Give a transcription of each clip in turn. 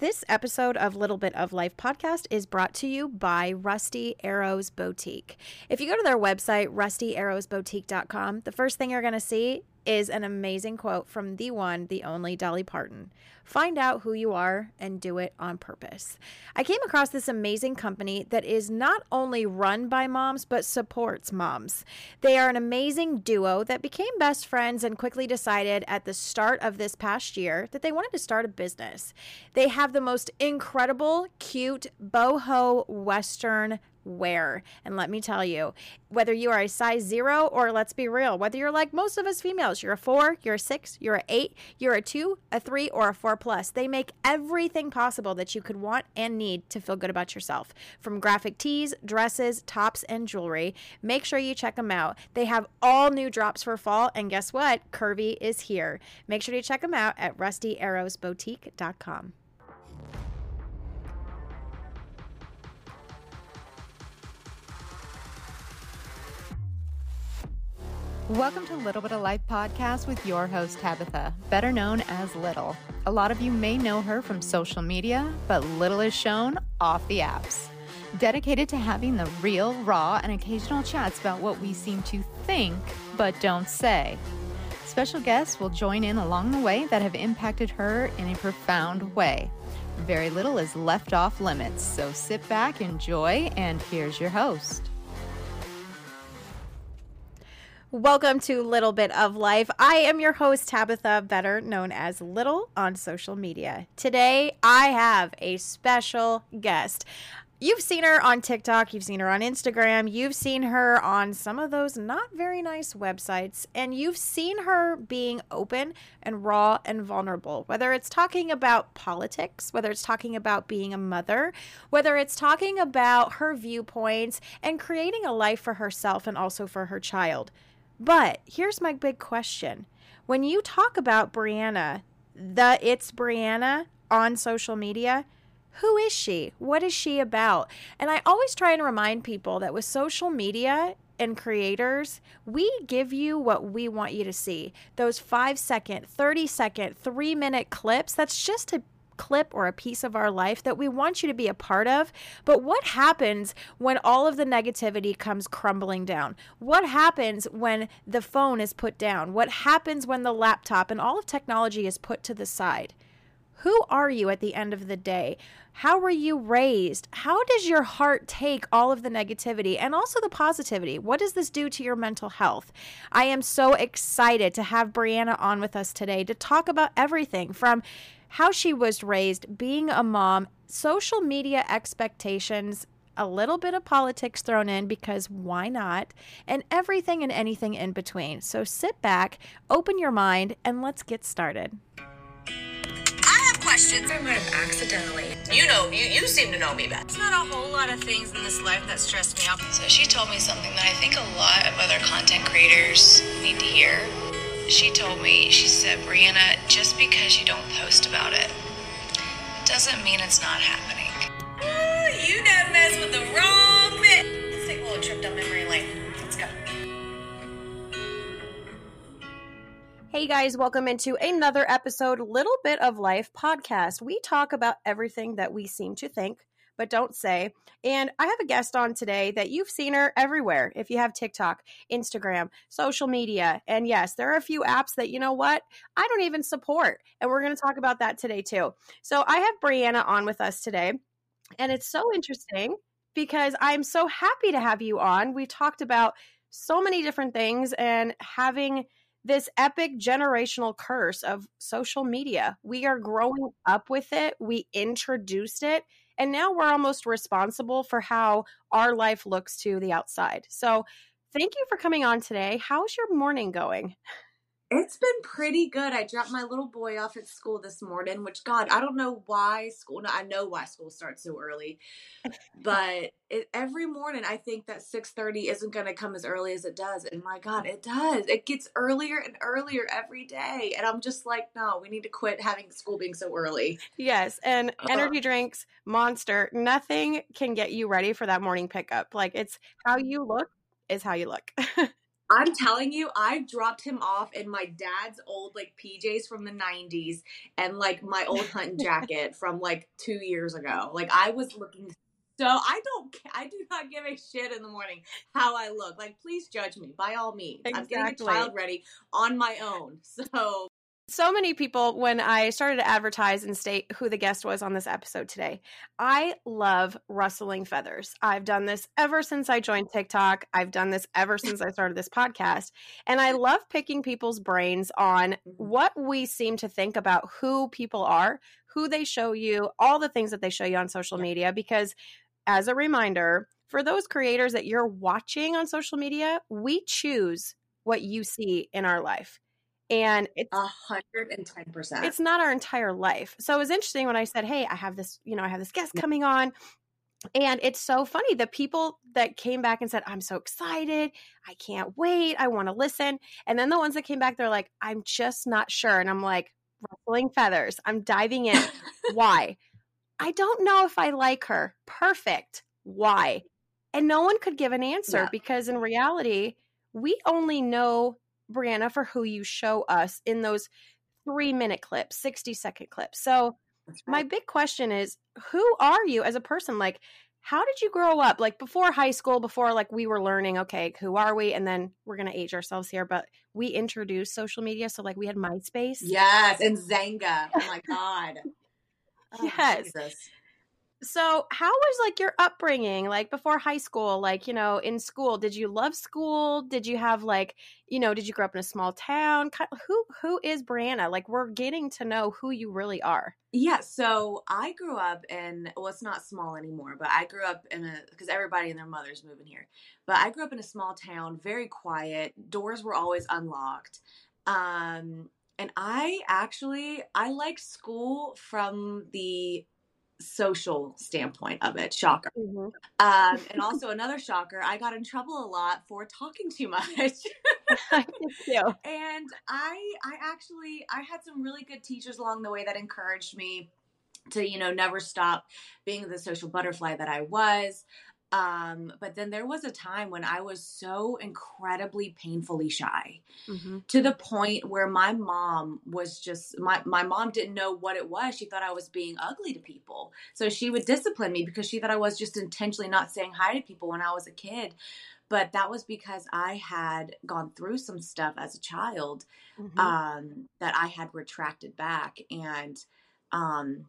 This episode of Little Bit of Life podcast is brought to you by Rusty Arrows Boutique. If you go to their website, rustyarrowsboutique.com, the first thing you're going to see is an amazing quote from the one, the only Dolly Parton. Find out who you are and do it on purpose. I came across this amazing company that is not only run by moms, but supports moms. They are an amazing duo that became best friends and quickly decided at the start of this past year that they wanted to start a business. They have the most incredible, cute, boho Western wear. And let me tell you, whether you are a size zero or let's be real, whether you're like most of us females, you're a four, you're a six, you're a eight, you're a two, a three, or a four plus, they make everything possible that you could want and need to feel good about yourself. From graphic tees, dresses, tops, and jewelry. Make sure you check them out. They have all new drops for fall, and guess what? Curvy is here. Make sure to check them out at rustyarrowsboutique.com. Welcome to Little Bit of Life podcast with your host, Tabitha, better known as Little. A lot of you may know her from social media, but Little is shown off the apps. Dedicated to having the real, raw, and occasional chats about what we seem to think but don't say. Special guests will join in along the way that have impacted her in a profound way. Very little is left off limits, so sit back, enjoy, and here's your host. Welcome to Little Bit of Life. I am your host, Tabitha, better known as Little on social media. Today, I have a special guest. You've seen her on TikTok, you've seen her on Instagram, you've seen her on some of those not very nice websites, and you've seen her being open and raw and vulnerable. Whether it's talking about politics, whether it's talking about being a mother, whether it's talking about her viewpoints and creating a life for herself and also for her child. But here's my big question. When you talk about Brianna, the it's Brianna on social media, who is she? What is she about? And I always try and remind people that with social media and creators, we give you what we want you to see. Those five second, 30 second, three minute clips, that's just to clip or a piece of our life that we want you to be a part of. But what happens when all of the negativity comes crumbling down? What happens when the phone is put down? What happens when the laptop and all of technology is put to the side? Who are you at the end of the day? How were you raised? How does your heart take all of the negativity and also the positivity? What does this do to your mental health? I am so excited to have Brianna on with us today to talk about everything from how she was raised, being a mom, social media expectations, a little bit of politics thrown in because why not? And everything and anything in between. So sit back, open your mind, and let's get started. I have questions. I might have accidentally. You know, you, you seem to know me best. There's not a whole lot of things in this life that stress me out. So she told me something that I think a lot of other content creators need to hear. She told me, she said, Brianna, just because you don't post about it doesn't mean it's not happening. Ooh, you don't mess with the wrong bit. Let's take a little trip down memory lane. Let's go. Hey guys, welcome into another episode, Little Bit of Life podcast. We talk about everything that we seem to think, but don't say. And I have a guest on today that you've seen her everywhere. If you have TikTok, Instagram, social media, and yes, there are a few apps that you know what I don't even support. And we're going to talk about that today too. So I have Brianna on with us today. And it's so interesting because I'm so happy to have you on. We talked about so many different things and having this epic generational curse of social media. We are growing up with it, we introduced it, and now we're almost responsible for how our life looks to the outside. So, thank you for coming on today. How's your morning going? It's been pretty good. I dropped my little boy off at school this morning, which God, I don't know why school. No, I know why school starts so early, but it, every morning I think that six thirty isn't going to come as early as it does, and my God, it does. It gets earlier and earlier every day, and I'm just like, no, we need to quit having school being so early. Yes, and Ugh. energy drinks, Monster, nothing can get you ready for that morning pickup. Like it's how you look is how you look. I'm telling you, I dropped him off in my dad's old like PJs from the 90s and like my old hunting jacket from like two years ago. Like I was looking so I don't I do not give a shit in the morning how I look. Like please judge me by all means. I'm getting a child ready on my own. So so many people when I started to advertise and state who the guest was on this episode today. I love rustling feathers. I've done this ever since I joined TikTok. I've done this ever since I started this podcast. And I love picking people's brains on mm-hmm. what we seem to think about who people are, who they show you, all the things that they show you on social media because as a reminder, for those creators that you're watching on social media, we choose what you see in our life. And it's a hundred and ten percent. it's not our entire life. So it was interesting when I said, "Hey, I have this, you know, I have this guest coming on." And it's so funny the people that came back and said, "I'm so excited. I can't wait. I want to listen." And then the ones that came back they're like, "I'm just not sure." And I'm like, "Ruffling feathers. I'm diving in. Why? I don't know if I like her. Perfect. Why?" And no one could give an answer Yeah. because in reality, we only know Brianna for who you show us in those three minute clips, 60 second clips. So, my big question is who are you as a person? Like, how did you grow up? Like, before high school, before like we were learning, okay, who are we? And then we're going to age ourselves here, but we introduced social media. So, like, we had MySpace. Yes, and Xanga. Oh my god. Oh, Yes. Jesus. So, how was like your upbringing, like before high school? Like, you know, in school, did you love school? Did you have like, you know, did you grow up in a small town? Who who is Brianna? Like, we're getting to know who you really are. Yeah, so I grew up in well, it's not small anymore, but I grew up in a because everybody and their mothers moving here. But I grew up in a small town, very quiet. Doors were always unlocked. Um, and I actually I liked school from the social standpoint of it. Shocker. Um, and also another shocker, I got in trouble a lot for talking too much. I did too. and I I actually I had some really good teachers along the way that encouraged me to you know never stop being the social butterfly that I was. Um, but then there was a time when I was so incredibly painfully shy Mhm. to the point where my mom was just my my mom didn't know what it was. She thought I was being ugly to people. So she would discipline me because she thought I was just intentionally not saying hi to people when I was a kid. But that was because I had gone through some stuff as a child Mhm. um, that I had retracted back and um,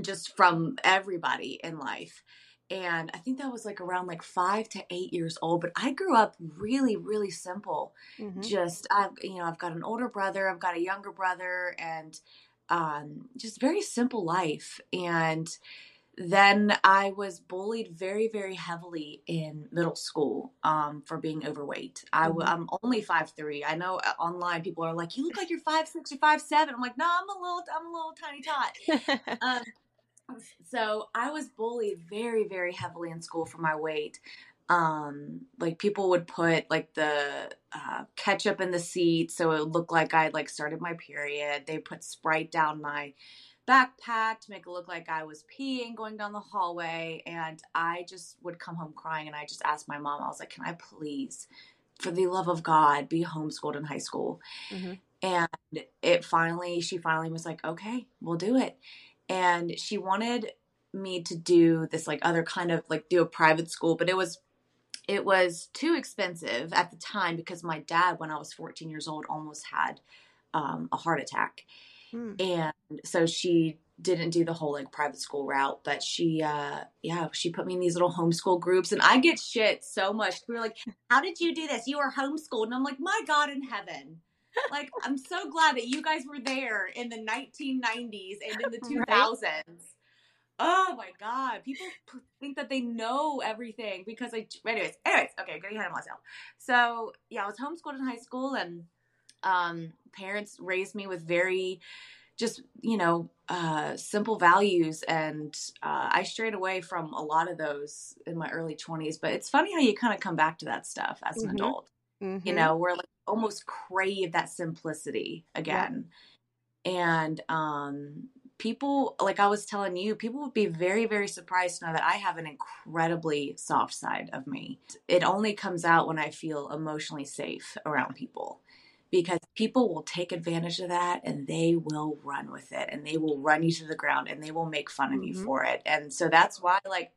just from everybody in life. And I think that was like around like five to eight years old. But I grew up really, really simple. Mhm. Just I've you know I've got an older brother, I've got a younger brother, and um, just very simple life. And then I was bullied very, very heavily in middle school um, for being overweight. I Mhm. I'm only five three. I know uh, online people are like, "You look like you're five six or five seven. I'm like, "No, I'm a little, I'm a little tiny tot." um, so I was bullied very, very heavily in school for my weight. Um, like people would put like the uh, ketchup in the seat so it would look like I like started my period. They put Sprite down my backpack to make it look like I was peeing going down the hallway, and I just would come home crying. And I just asked my mom, I was like, "Can I please, for the love of God, be homeschooled in high school?" Mhm. And it finally, she finally was like, "Okay, we'll do it." And she wanted me to do this like other kind of like do a private school but it was it was too expensive at the time because my dad when i was 14 years old almost had um, a heart attack. Mm. and so she didn't do the whole like private school route but she uh yeah she put me in these little homeschool groups and i get shit so much. We're like how did you do this? You were homeschooled. And i'm like my god in heaven like i'm so glad that you guys were there in the 1990s and in the 2000s oh my god people think that they know everything because i anyways anyways okay getting ahead of myself so yeah i was homeschooled in high school and um parents raised me with very just you know uh simple values and uh i strayed away from a lot of those in my early 20s but it's funny how you kind of come back to that stuff as an Mhm. adult you Mhm. know we're like almost crave that simplicity again and um people, like I was telling you, people would be very, very surprised to know that I have an incredibly soft side of me. It only comes out when I feel emotionally safe around people because people will take advantage of that and they will run with it and they will run you to the ground and they will make fun of you Mhm. for it. And so that's why, like,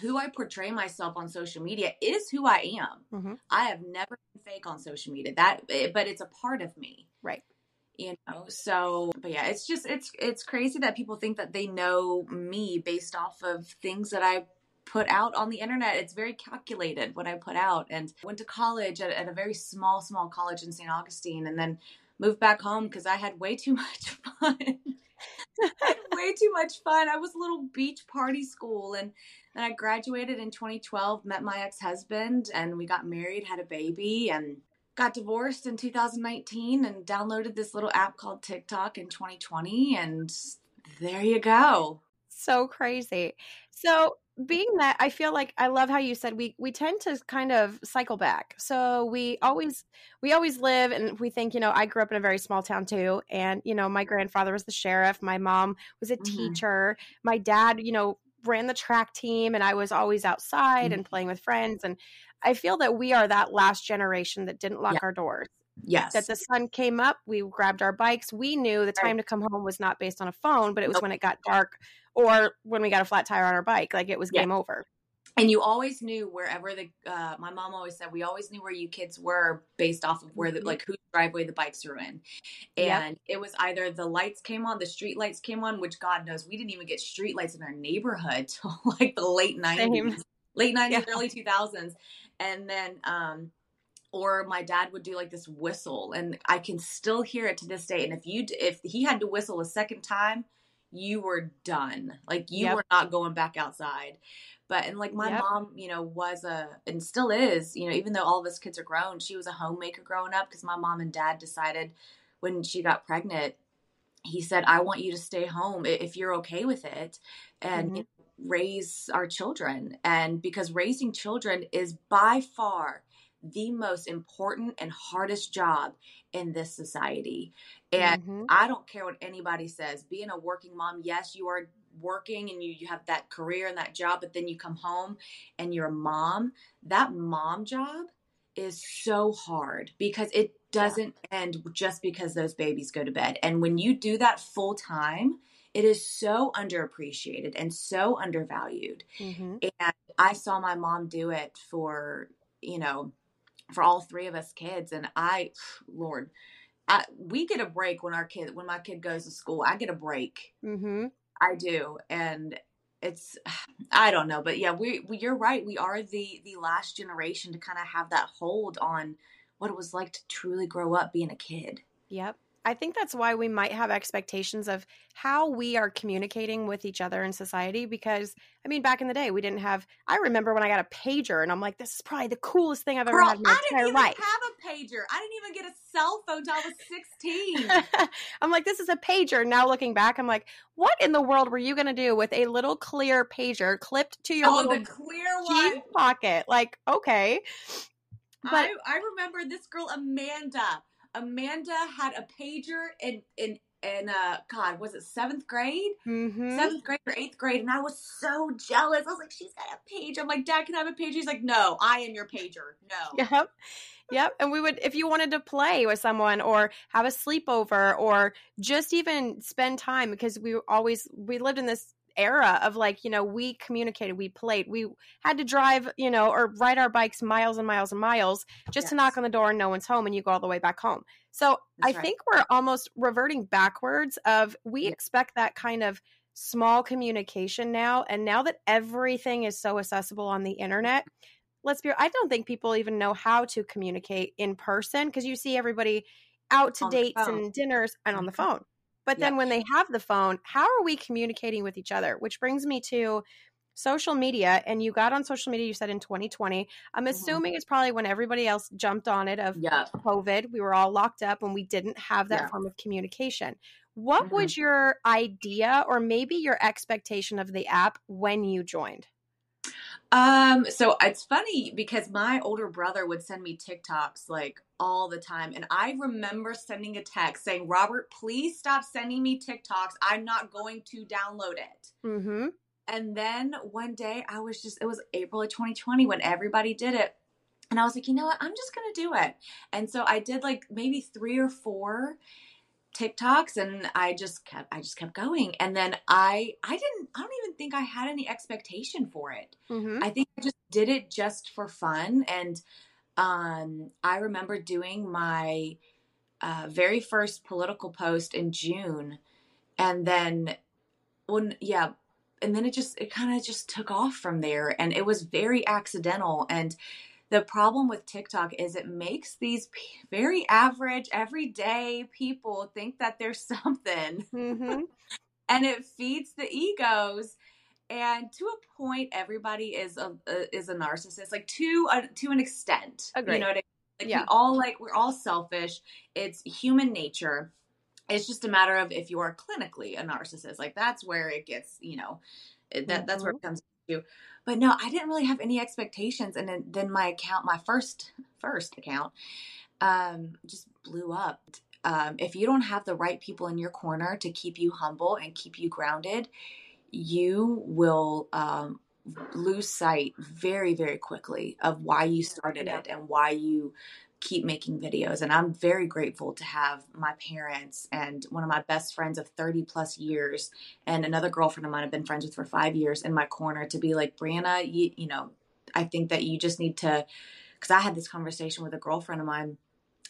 who I portray myself on social media is who I am. Mhm. I have never been fake on social media. That, eh, but it's a part of me Right. you know so but yeah it's just it's it's crazy that people think that they know me based off of things that i put out on the internet it's very calculated what i put out and went to college at, at a very small small college in st augustine and then moved back home because i had way too much fun way too much fun i was a little beach party school and then i graduated in 2012 met my ex-husband and we got married had a baby and got divorced in 2019 and downloaded this little app called TikTok in 2020 and there you go. so crazy. So being that I feel like I love how you said we we tend to kind of cycle back. So we always we always live and we think, you know, I grew up in a very small town too and you know, my grandfather was the sheriff, my mom was a Mhm. teacher, my dad, you know, ran the track team and I was always outside and playing with friends and I feel that we are that last generation that didn't lock Yeah. our doors Yes. that the sun came up, we grabbed our bikes. We knew the Right. time to come home was not based on a phone, but it was Nope. when it got dark or when we got a flat tire on our bike. Like it was Yeah. game over. and you always knew wherever the uh, my mom always said we always knew where you kids were based off of where the Mhm. like whose driveway the bikes were in Yep. and it was either the lights came on the street lights came on which god knows we didn't even get street lights in our neighborhood till like the late 90s late 90s Yeah. early 2000s and then um or my dad would do like this whistle and i can still hear it to this day and if you if he had to whistle a second time you were done like you Yep. were not going back outside but and like my Yep. mom you know was a and still is you know even though all of us kids are grown she was a homemaker growing up because my mom and dad decided when she got pregnant he said i want you to stay home if you're okay with it and Mhm. raise our children and because raising children is by far the most important and hardest job in this society and Mhm. I don't care what anybody says. Being a working mom, yes, you are working and you, you have that career and that job, but then you come home and you're a mom. That mom job is so hard because it doesn't end just because those babies go to bed. And when you do that full time, it is so underappreciated and so undervalued. Mhm. And I saw my mom do it for, you know, for all three of us kids. And I, Lord, I, we get a break when our kid, when my kid goes to school. I get a break. Mm-hmm. I do. And it's, I don't know, but yeah, we, we you're right. We are the the last generation to kind of have that hold on what it was like to truly grow up being a kid. Yep. I think that's why we might have expectations of how we are communicating with each other in society. Because, I mean, back in the day, we didn't have. I remember when I got a pager, and I'm like, this is probably the coolest thing I've ever Girl, had in my I didn't entire even life. have a pager. I didn't even get a cell phone till I was 16. I'm like, this is a pager. Now looking back, I'm like, what in the world were you going to do with a little clear pager clipped to your oh, little clear pocket? Like, okay. But I, I remember this girl Amanda. Amanda had a pager in in in uh God was it seventh grade, mhm. seventh grade or eighth grade, and I was so jealous. I was like, she's got a pager. I'm like, Dad, can I have a pager? He's like, No, I am your pager. No. Yep. Yep. And we would, if you wanted to play with someone or have a sleepover or just even spend time because we always, we lived in this era of like, you know, we communicated, we played, we had to drive, you know, or ride our bikes miles and miles and miles just to knock on the door and no one's home and you go all the way back home. So That's I right. think we're almost reverting backwards of we Yeah. expect that kind of small communication now. And now that everything is so accessible on the internet, let's be I don't think people even know how to communicate in person because you see everybody out to On dates and dinners and on the Mhm. phone. But then when they have the phone, how are we communicating with each other? Which brings me to social media. And you got on social media, you said in 2020. I'm Mhm. assuming it's probably when everybody else jumped on it of Yeah. COVID. We were all locked up and we didn't have that Yeah. form of communication. What Mhm. was your idea or maybe your expectation of the app when you joined? Um, so it's funny because my older brother would send me TikToks like all the time. And I remember sending a text saying, Robert, please stop sending me TikToks. I'm not going to download it. Mm-hmm. And then one day I was just, it was April of 2020 when everybody did it. And I was like, you know what? I'm just going to do it. And so I did like maybe three or four TikToks and I just kept I just kept going. And then I I didn't I don't even think I had any expectation for it. Mm-hmm. I think I just did it just for fun and um I remember doing my uh, very first political post in June and then when yeah and then it just it kind of just took off from there and it was very accidental and the problem with TikTok is it makes these p- very average, everyday people think that there's something. Mm-hmm. and it feeds the egos. And to a point, everybody is a, a is a narcissist, like to a, to an extent. Agree. You know what I mean? Like Yeah. we all like we're all selfish. It's human nature. It's just a matter of if you are clinically a narcissist. Like that's where it gets, you know, that that's where it comes to. But no, I didn't really have any expectations, and then, then my account, my first first account, um, just blew up. Um, if you don't have the right people in your corner to keep you humble and keep you grounded, you will um, lose sight very, very quickly of why you started Yeah. it and why you keep making videos. And I'm very grateful to have my parents and one of my best friends of 30 plus years and another girlfriend of mine I've been friends with for five years in my corner to be like, Brianna, you, you know, I think that you just need to, because I had this conversation with a girlfriend of mine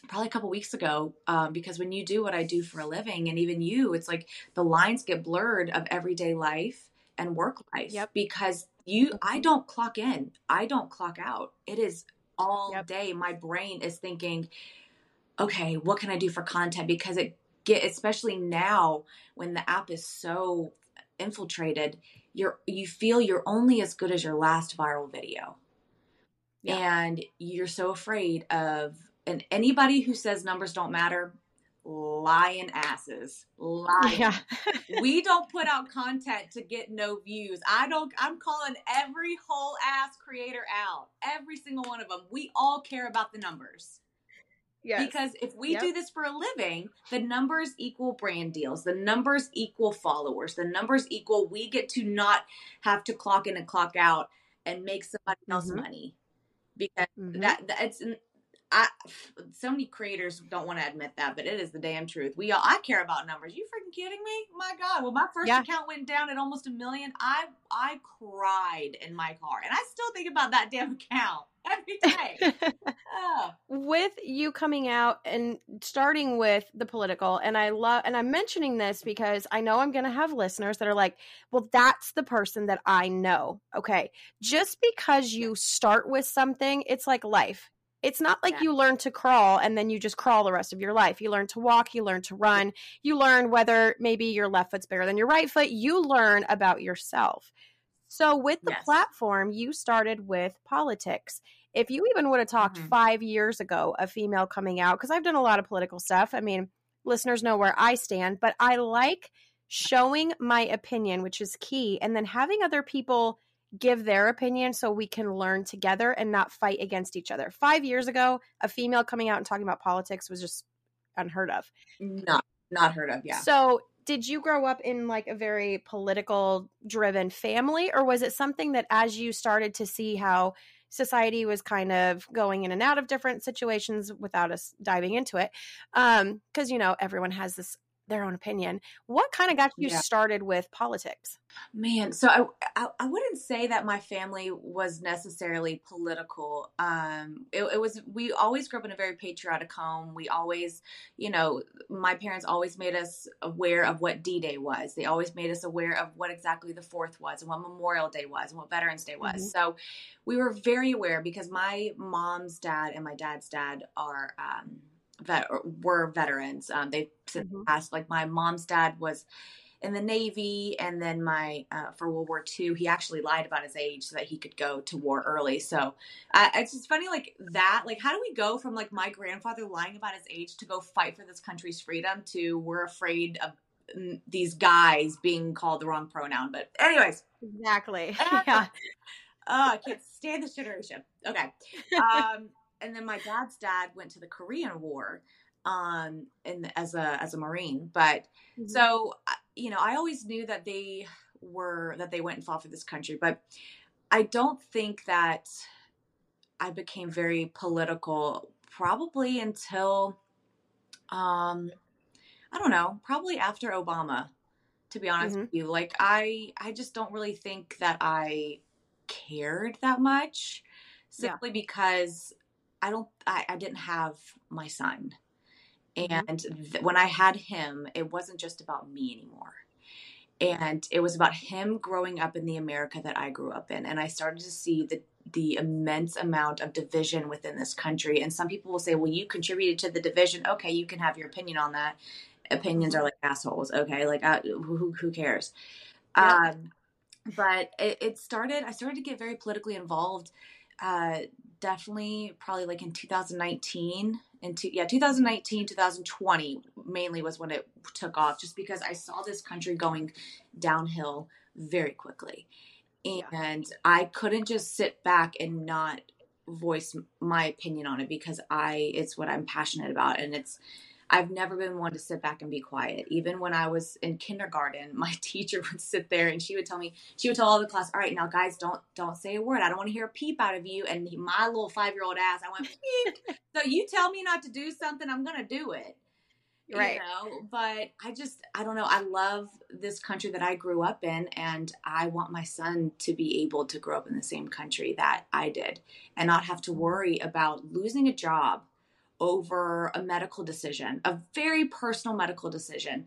probably a couple weeks ago um, because when you do what I do for a living, and even you, it's like the lines get blurred of everyday life and work life Yep. because you, I don't clock in, I don't clock out. It is all Yep. day. My brain is thinking, okay, what can I do for content? Because it get, especially now when the app is so infiltrated, you're you feel you're only as good as your last viral video Yeah. and you're so afraid of and anybody who says numbers don't matter lying asses lying Yeah. we don't put out content to get no views i don't i'm calling every whole ass creator out every single one of them we all care about the numbers yes. because if we Yep. do this for a living, the numbers equal brand deals, the numbers equal followers, the numbers equal we get to not have to clock in and clock out and make somebody else Mhm. money. Because Mhm. that, that it's I so many creators don't want to admit that, but it is the damn truth. We all I care about numbers. You freaking kidding me? My God. Well, my first Yeah. account went down at almost a million, I I cried in my car. And I still think about that damn account every day. oh. with you coming out and starting with the political and i love and i'm mentioning this because i know i'm going to have listeners that are like well that's the person that i know okay just because you start with something it's like life it's not like Yeah. you learn to crawl and then you just crawl the rest of your life. You learn to walk, you learn to run, you learn whether maybe your left foot's bigger than your right foot. You learn about yourself. So, with the Yes. platform, you started with politics if you even would have talked Mhm. five years ago, a female coming out, because I've done a lot of political stuff. I mean, listeners know where I stand, but I like showing my opinion, which is key, and then having other people give their opinion so we can learn together and not fight against each other. Five years ago, a female coming out and talking about politics was just unheard of. Not not heard of, yeah. So, did you grow up in like a very political driven family, or was it something that as you started to see how society was kind of going in and out of different situations without us diving into it? Um, because you know, everyone has this their own opinion. What kind of got you Yeah. started with politics? Man, so I, I I wouldn't say that my family was necessarily political. Um, it, it was we always grew up in a very patriotic home. We always, you know, my parents always made us aware of what D Day was. They always made us aware of what exactly the Fourth was and what Memorial Day was and what Veterans Day was. Mhm. So we were very aware because my mom's dad and my dad's dad are um, vet were veterans. Um, they since Mhm. passed. Like my mom's dad was in the Navy, and then my uh, for World War II, he actually lied about his age so that he could go to war early. So uh, it's just funny, like that. Like, how do we go from like my grandfather lying about his age to go fight for this country's freedom to we're afraid of mm, these guys being called the wrong pronoun? But anyways, Exactly. Ah. yeah. oh, I can't stand this generation. Okay. Um, and then my dad's dad went to the Korean War um and as a as a marine but mm-hmm. so you know i always knew that they were that they went and fought for this country but i don't think that i became very political probably until um i don't know probably after obama to be honest mm-hmm. with you like i i just don't really think that i cared that much simply yeah. because i don't I, I didn't have my son Mm-hmm. And th- when I had him, it wasn't just about me anymore. And it was about him growing up in the America that I grew up in. And I started to see the the immense amount of division within this country. And some people will say, well, you contributed to the division. Okay, you can have your opinion on that. Opinions are like assholes. Okay, like uh, who, who cares? Yeah. Um, but it, it, started, I started to get very politically involved. Uh, definitely probably like in 2019 into yeah 2019 2020 mainly was when it took off just because i saw this country going downhill very quickly and yeah. i couldn't just sit back and not voice my opinion on it because i it's what i'm passionate about and it's I've never been one to sit back and be quiet. Even when I was in kindergarten, my teacher would sit there and she would tell me, she would tell all the class, "All right, now guys, don't don't say a word. I don't want to hear a peep out of you." And my little five year old ass, I went peep. so you tell me not to do something, I'm gonna do it. Right. You know, but I just I don't know. I love this country that I grew up in and I want my son to be able to grow up in the same country that I did and not have to worry about losing a job over a medical decision, a very personal medical decision.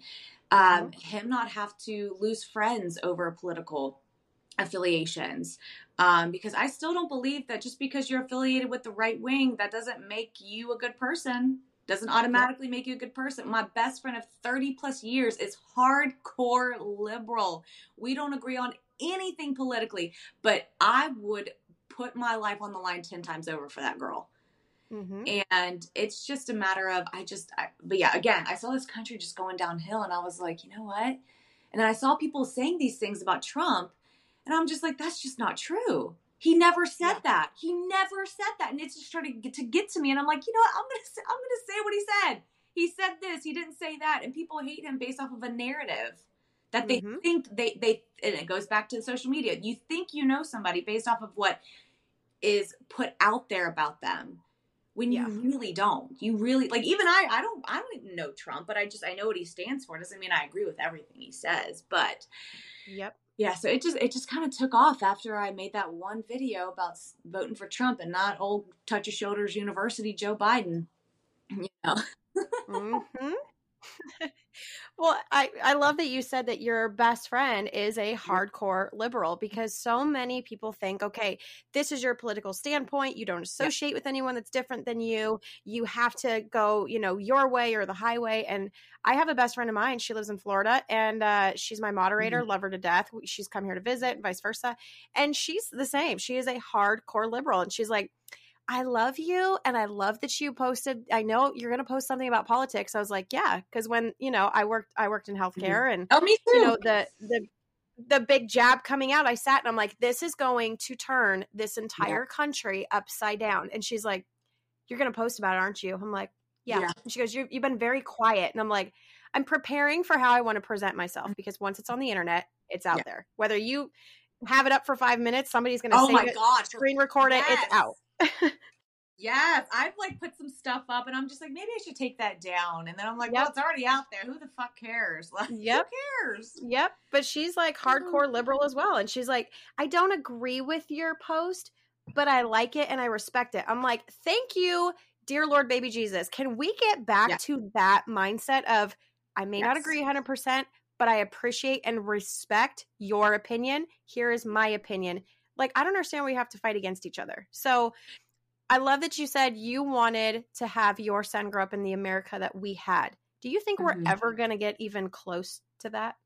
Um, mm-hmm. him not have to lose friends over political affiliations. Um, because I still don't believe that just because you're affiliated with the right wing, that doesn't make you a good person. Doesn't automatically make you a good person. My best friend of 30 plus years is hardcore liberal. We don't agree on anything politically, but I would put my life on the line 10 times over for that girl. Mm-hmm. And it's just a matter of, I just, I, but yeah, again, I saw this country just going downhill and I was like, you know what? And then I saw people saying these things about Trump and I'm just like, that's just not true. He never said yeah. that. He never said that. And it's just trying to get to get to me. And I'm like, you know what? I'm gonna say, I'm gonna say what he said. He said this. He didn't say that. And people hate him based off of a narrative that they mm-hmm. think they they. And it goes back to the social media. You think you know somebody based off of what is put out there about them when yeah. you really don't. You really like even I I don't I don't even know Trump, but I just I know what he stands for. It doesn't mean I agree with everything he says, but Yep. Yeah, so it just it just kind of took off after I made that one video about voting for Trump and not old touch of shoulders university Joe Biden. You know. mm-hmm. well, I, I love that you said that your best friend is a hardcore liberal because so many people think, okay, this is your political standpoint. You don't associate yeah. with anyone that's different than you. You have to go, you know, your way or the highway. And I have a best friend of mine. She lives in Florida and uh, she's my moderator, mm-hmm. love her to death. She's come here to visit and vice versa. And she's the same. She is a hardcore liberal. And she's like, I love you and I love that you posted I know you're going to post something about politics. I was like, yeah, cuz when, you know, I worked I worked in mm-hmm. healthcare and Oh, me too. You know, the the the big jab coming out, I sat and I'm like, this is going to turn this entire yeah. country upside down. And she's like, you're going to post about it, aren't you? I'm like, yeah. yeah. she goes, you have been very quiet. And I'm like, I'm preparing for how I want to present myself mm-hmm. because once it's on the internet, it's out yeah. there. Whether you have it up for five minutes, somebody's going to oh my it, God. screen record it, it's out. Yes, I've like put some stuff up, and I'm just like, maybe I should take that down. And then I'm like, yep. well, it's already out there. Who the fuck cares? Like, yep. who cares? Yep. But she's like mm-hmm. hardcore liberal as well, and she's like, I don't agree with your post, but I like it and I respect it. I'm like, thank you, dear Lord, baby Jesus. Can we get back yeah. to that mindset of I may yes. not agree 100 percent but I appreciate and respect your opinion. Here is my opinion like I don't understand why we have to fight against each other. So I love that you said you wanted to have your son grow up in the America that we had. Do you think mm-hmm. we're ever going to get even close to that?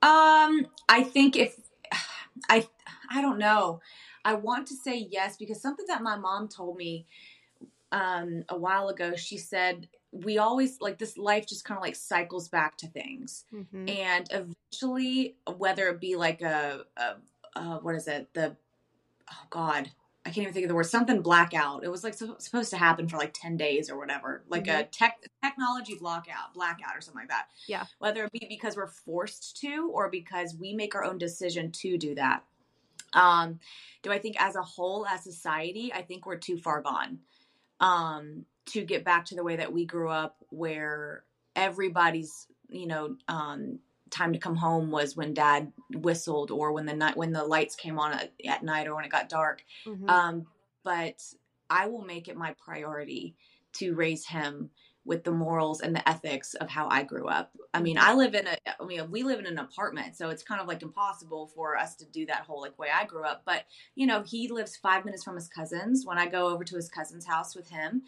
Um, I think if I I don't know. I want to say yes because something that my mom told me um a while ago, she said we always like this life just kind of like cycles back to things. Mm-hmm. And eventually whether it be like a, a uh, what is it the oh god, I can't even think of the word. Something blackout. It was like so, supposed to happen for like ten days or whatever, like a tech technology blackout, blackout or something like that. Yeah. Whether it be because we're forced to or because we make our own decision to do that. Um, do I think as a whole, as society, I think we're too far gone um, to get back to the way that we grew up, where everybody's, you know, um, time to come home was when dad whistled or when the night when the lights came on at, at night or when it got dark. Mhm. um, but i will make it my priority to raise him with the morals and the ethics of how i grew up. I mean i live in a i mean we live in an apartment so it's kind of like impossible for us to do that whole like way i grew up. But you know he lives five minutes from his cousins. When i go over to his cousin's house with him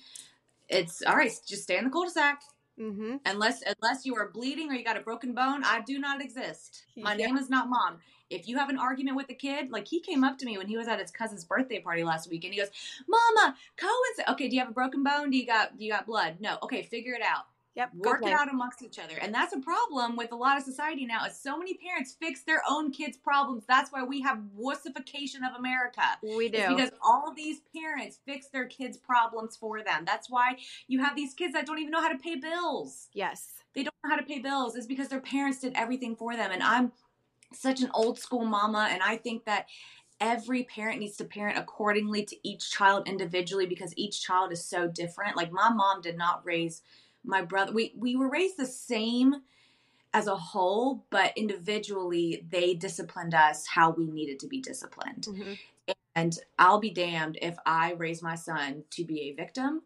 it's all right just stay in the cul-de-sac Mhm. unless unless you are bleeding or you got a broken bone i do not exist. My Yeah. name is not mom. If you have an argument with a kid like he came up to me when he was at his cousin's birthday party last week and he goes mama cohen said okay do you have a broken bone? Do you got do you got blood? No. Okay figure it out Yep. work it out amongst each other. And that's a problem with a lot of society now is so many parents fix their own kids problems. That's why we have wussification of america. We do. it's because all these parents fix their kids problems for them. That's why you have these kids that don't even know how to pay bills. Yes. they don't know how to pay bills. It's because their parents did everything for them. And i'm such an old school mama and i think that every parent needs to parent accordingly to each child individually because each child is so different. Like my mom did not raise my brother we we were raised the same as a whole but individually they disciplined us how we needed to be disciplined Mhm. and I'll be damned if I raise my son to be a victim,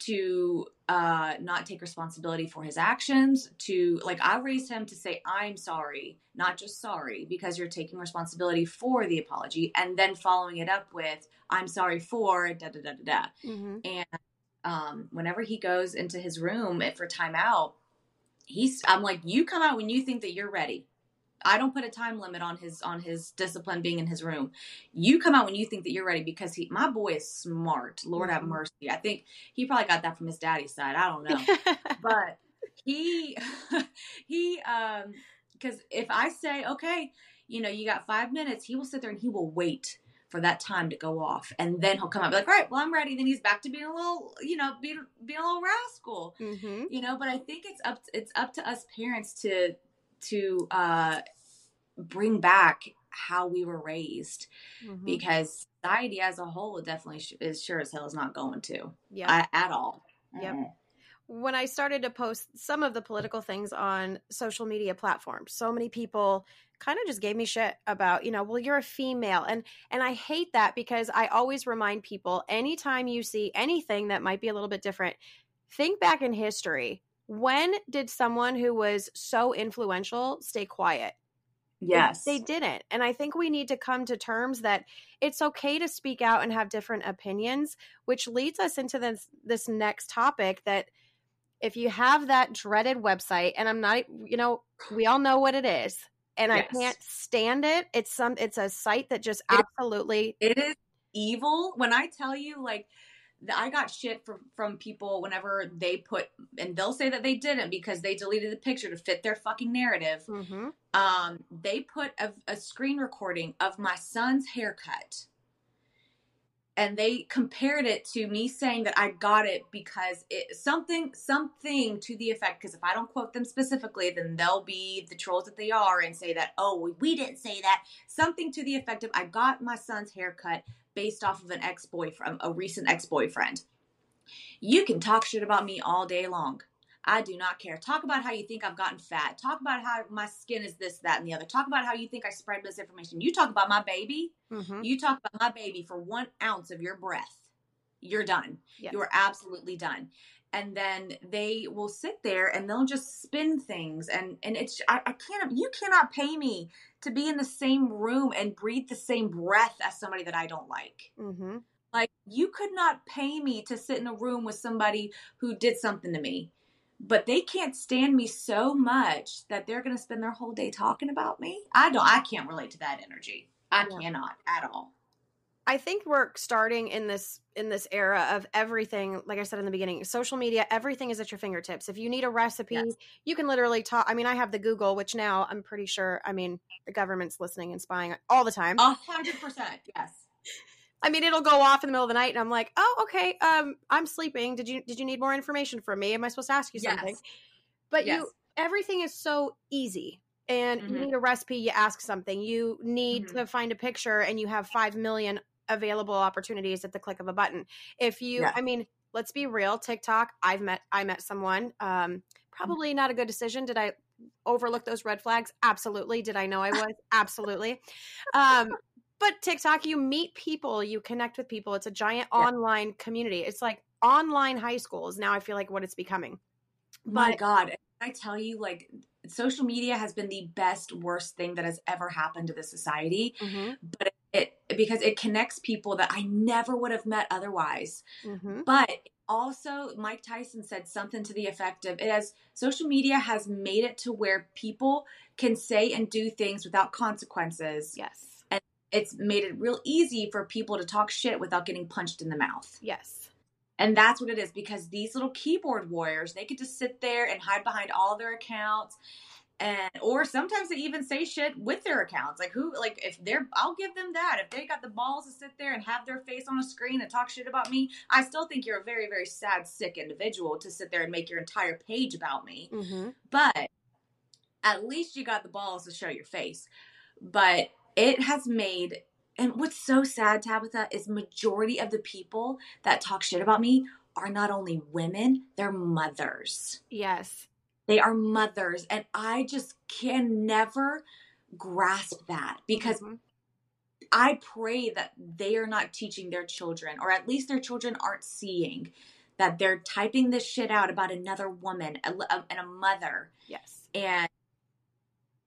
to uh, not take responsibility for his actions, to like I raised him to say I'm sorry, not just sorry, because you're taking responsibility for the apology, and then following it up with I'm sorry for da da da da da. Mhm. And um, whenever he goes into his room for timeout, he's I'm like, you come out when you think that you're ready. I don't put a time limit on his on his discipline being in his room. You come out when you think that you're ready because he my boy is smart. Lord have Mhm. mercy. I think he probably got that from his daddy's side. I don't know. but he he um because if I say, okay, you know, you got five minutes, he will sit there and he will wait for that time to go off. And then he'll come out and be like, all right, well, I'm ready. Then he's back to being a little, you know, being being a little rascal Mhm. you know but i think it's up it's up to us parents to to uh bring back how we were raised Mhm. because society as a whole definitely sh- is sure as hell is not going to yeah, at all Yep. Mm-mm. When I started to post some of the political things on social media platforms, so many people kind of just gave me shit about, you know, well, you're a female. And and I hate that because I always remind people anytime you see anything that might be a little bit different, think back in history. When did someone who was so influential stay quiet? They- yes They, didn't. And I think we need to come to terms that it's okay to speak out and have different opinions, which leads us into this this next topic that if you have that dreaded website and I'm not you know, we all know what it is and I can't stand it. It's some it's a site that just It- absolutely it is evil when i tell you like I got shit from from people whenever they put and they'll say that they didn't because they deleted the picture to fit their fucking narrative. Mhm. um, they put a, a screen recording of my son's haircut and they compared it to me saying that I got it because it something something to the effect because if I don't quote them specifically then they'll be the trolls that they are and say that oh we, didn't say that. Something to the effect of I got my son's haircut based off of an ex-boyfriend a recent ex-boyfriend. You can talk shit about me all day long I do not care. Talk about how you think I've gotten fat. Talk about how my skin is this, that, and the other. Talk about how you think I spread misinformation. You talk about my baby. Mhm. You talk about my baby for one ounce of your breath. You're done. Yes. You are absolutely done. And then they will sit there and they'll just spin things. And and it's I, I can't. You cannot pay me to be in the same room and breathe the same breath as somebody that I don't like. Mhm. Like you could not pay me to sit in a room with somebody who did something to me. But they can't stand me so much that they're going to spend their whole day talking about me. I don't I can't relate to that energy. I Yeah. cannot at all. I think we're starting in this in this era of everything. Like I said in the beginning, social media, everything is at your fingertips. If you need a recipe, Yes. you can literally talk. I mean, I have the Google, which now I'm pretty sure. I mean, the government's listening and spying all the time. A hundred percent. Yes. I mean, it'll go off in the middle of the night, and I'm like, "Oh, okay. Um, I'm sleeping. Did you did you need more information from me? Am I supposed to ask you something?" Yes. But Yes. you, everything is so easy. And you Mhm. need a recipe, you ask something. You need Mhm. to find a picture, and you have five million available opportunities at the click of a button. If you, Yeah. I mean, let's be real. TikTok. I've met. I met someone. Um, probably not a good decision. Did I overlook those red flags? Absolutely. Did I know I was? Absolutely. Um, but TikTok, you meet people, you connect with people. It's a giant Yeah. online community. It's like online high school is now. I feel like what it's becoming. My But God, I tell you, like social media has been the best worst thing that has ever happened to the society. Mhm, But it because it connects people that I never would have met otherwise. mhm. But also, Mike Tyson said something to the effect of it has social media has made it to where people can say and do things without consequences. yes, It's made it real easy for people to talk shit without getting punched in the mouth. yes, And that's what it is because these little keyboard warriors, they could just sit there and hide behind all their accounts. And or sometimes they even say shit with their accounts. Like who like if they're I'll give them that. If they got the balls to sit there and have their face on a screen and talk shit about me, I still think you're a very, very sad, sick individual to sit there and make your entire page about me. hmm But at least you got the balls to show your face. But it has made and what's so sad, Tabitha, is majority of the people that talk shit about me are not only women, they're mothers. yes, They are mothers. And I just can never grasp that because Mhm. I pray that they are not teaching their children, or at least their children aren't seeing that they're typing this shit out about another woman a- a- and a mother yes, and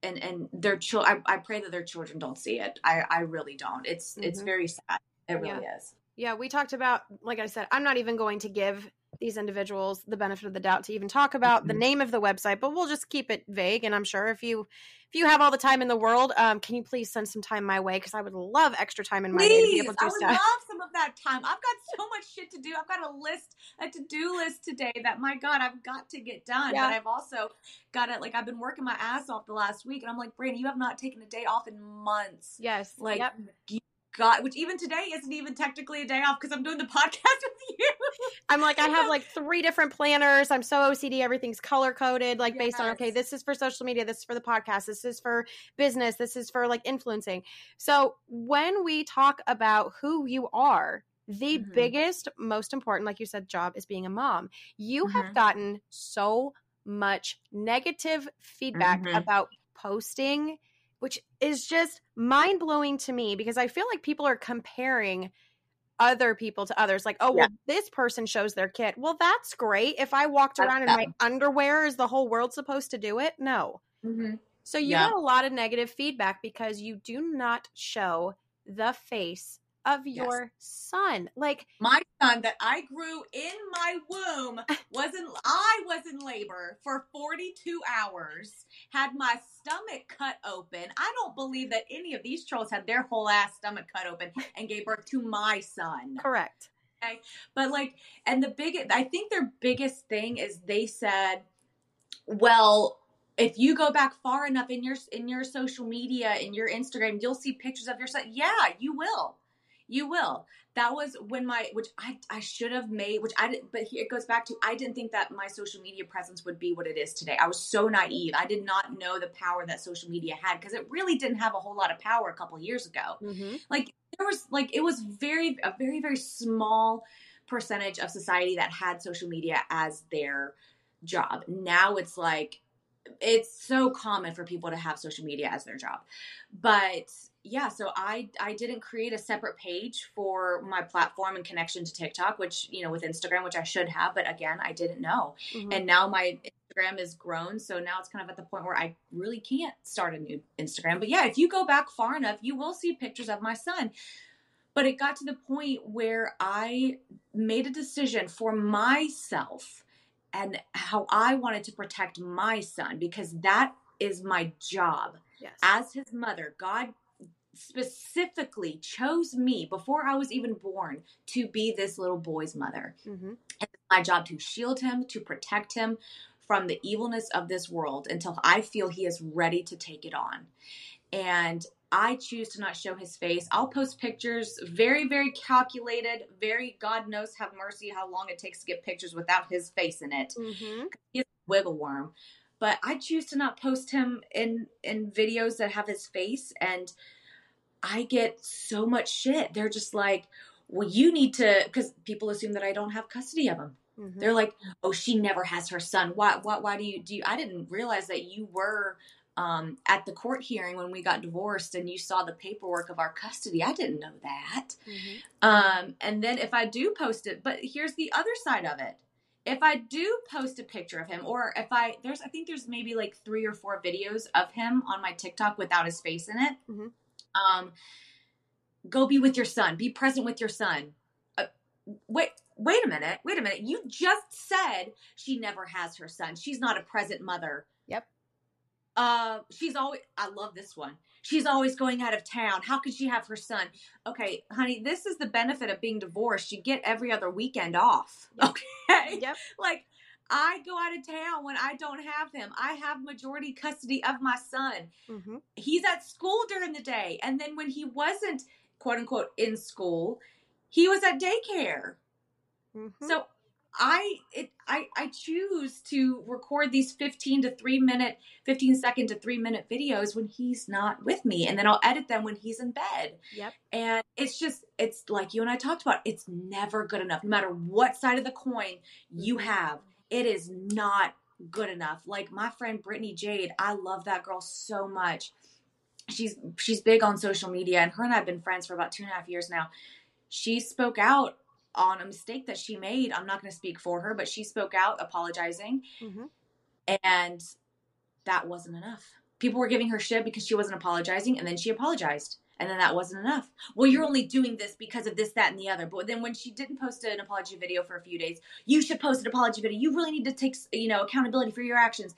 and and their children I, I pray that their children don't see it i i really don't it's it's Mhm. very sad it really is yeah. We talked about, like I said, I'm not even going to give these individuals the benefit of the doubt to even talk about the Mhm. name of the website, but we'll just keep it vague. And I'm sure if you if you have all the time in the world, um, can you please send some time my way because I would love extra time in my day to be able to do i would stuff. love some of that time i've got so much shit to do i've got a list a to-do list today that my god i've got to get done Yeah. but i've also got it like i've been working my ass off the last week and i'm like brandon you have not taken a day off in months Yes, like yep. you got which even today isn't even technically a day off because i'm doing the podcast with you I'm like, I have like three different planners. I'm so OCD. Everything's color coded, like based on, okay, this is for social media. This is for the podcast. This is for business. This is for like influencing. So when we talk about who you are, the Mhm. biggest, most important, like you said, job is being a mom. You have Mhm. gotten so much negative feedback Mhm. about posting, which is just mind blowing to me because I feel like people are comparing other people to others. Like, oh, Yeah. well, this person shows their kid. Well, that's great. If I walked That's around in my underwear, is the whole world supposed to do it? No. Mm-hmm. So you Yeah. got a lot of negative feedback because you do not show the face of Yes. your son. Like, my son that I grew in my womb was in I was in labor for 42 hours, had my stomach cut open. I don't believe that any of these trolls had their whole ass stomach cut open and gave birth to my son. correct. Okay. But like and the biggest I think their biggest thing is they said, well, if you go back far enough in your in your social media in your Instagram, you'll see pictures of your son. Yeah, you will. You will. That was when my which I I should have made which I didn't but here it goes back to I didn't think that my social media presence would be what it is today. I was so naive. I did not know the power that social media had because it really didn't have a whole lot of power a couple years ago Mm-hmm. like there was like it was very a very very small percentage of society that had social media as their job now it's like it's so common for people to have social media as their job but yeah so i i didn't create a separate page for my platform and connection to tiktok which you know with instagram which i should have but again i didn't know Mm-hmm. and now my Instagram is grown, so now it's kind of at the point where I really can't start a new Instagram. But yeah, if you go back far enough, you will see pictures of my son. But it got to the point where I made a decision for myself and how I wanted to protect my son because that is my job yes. as his mother. God specifically chose me before I was even born to be this little boy's mother mm-hmm. my job to shield him, to protect him from the evilness of this world until I feel he is ready to take it on. And I choose to not show his face. I'll post pictures, very, very calculated, very God knows have mercy how long it takes to get pictures without his face in it. Mm-hmm. He's a wiggle worm. But I choose to not post him in in videos that have his face and I get so much shit. They're just like, well, you need to, because people assume that I don't have custody of him. Mm-hmm. They're like, oh, she never has her son. Why? Why? Why do you do? You, I didn't realize that you were um, at the court hearing when we got divorced, and you saw the paperwork of our custody. I didn't know that. Mm-hmm. Um, and then if I do post it, but here's the other side of it. If I do post a picture of him, or if I there's I think there's maybe like three or four videos of him on my TikTok without his face in it. Mhm. Um, go be with your son. Be present with your son. Uh, wait, wait a minute. Wait a minute. You just said she never has her son. She's not a present mother. Yep. Uh, she's always. I love this one. She's always going out of town. How could she have her son? Okay, honey, this is the benefit of being divorced. You get every other weekend off. Okay. Yep. Like I go out of town when I don't have him. I have majority custody of my son. Mm-hmm. He's at school during the day. And then when he wasn't quote unquote in school, he was at daycare. Mm-hmm. So I it I I choose to record these 15 to 3 minute 15 second to 3 minute videos when he's not with me and then I'll edit them when he's in bed. Yep. And it's just it's like you and I talked about it's never good enough no matter what side of the coin you have. It is not good enough. Like my friend Brittany Jade, I love that girl so much. She's she's big on social media and her and I have been friends for about two and a half years now. She spoke out on a mistake that she made. I'm not going to speak for her, but she spoke out apologizing Mm-hmm. and that wasn't enough. People were giving her shit because she wasn't apologizing and then she apologized. And then that wasn't enough. Well, you're only doing this because of this, that, and the other. But then when she didn't post an apology video for a few days, you should post an apology video. You really need to take, you know, accountability for your actions.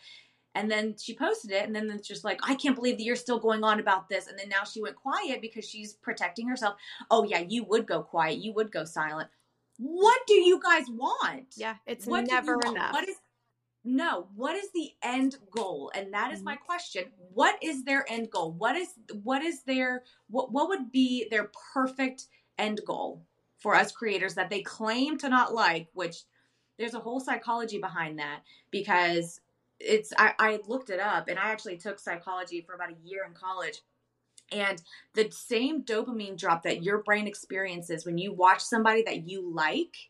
And then she posted it, and then it's just like, I can't believe that you're still going on about this. And then now she went quiet because she's protecting herself. Oh yeah, you would go quiet. You would go silent. What do you guys want? Yeah, it's What never enough. What is no? What is the end goal? And that is my Mm-hmm. question. What is their end goal? What is what is their what what would be their perfect end goal for us creators that they claim to not like? Which there's a whole psychology behind that because it's I, I looked it up and I actually took psychology for about a year in college. And the same dopamine drop that your brain experiences when you watch somebody that you like,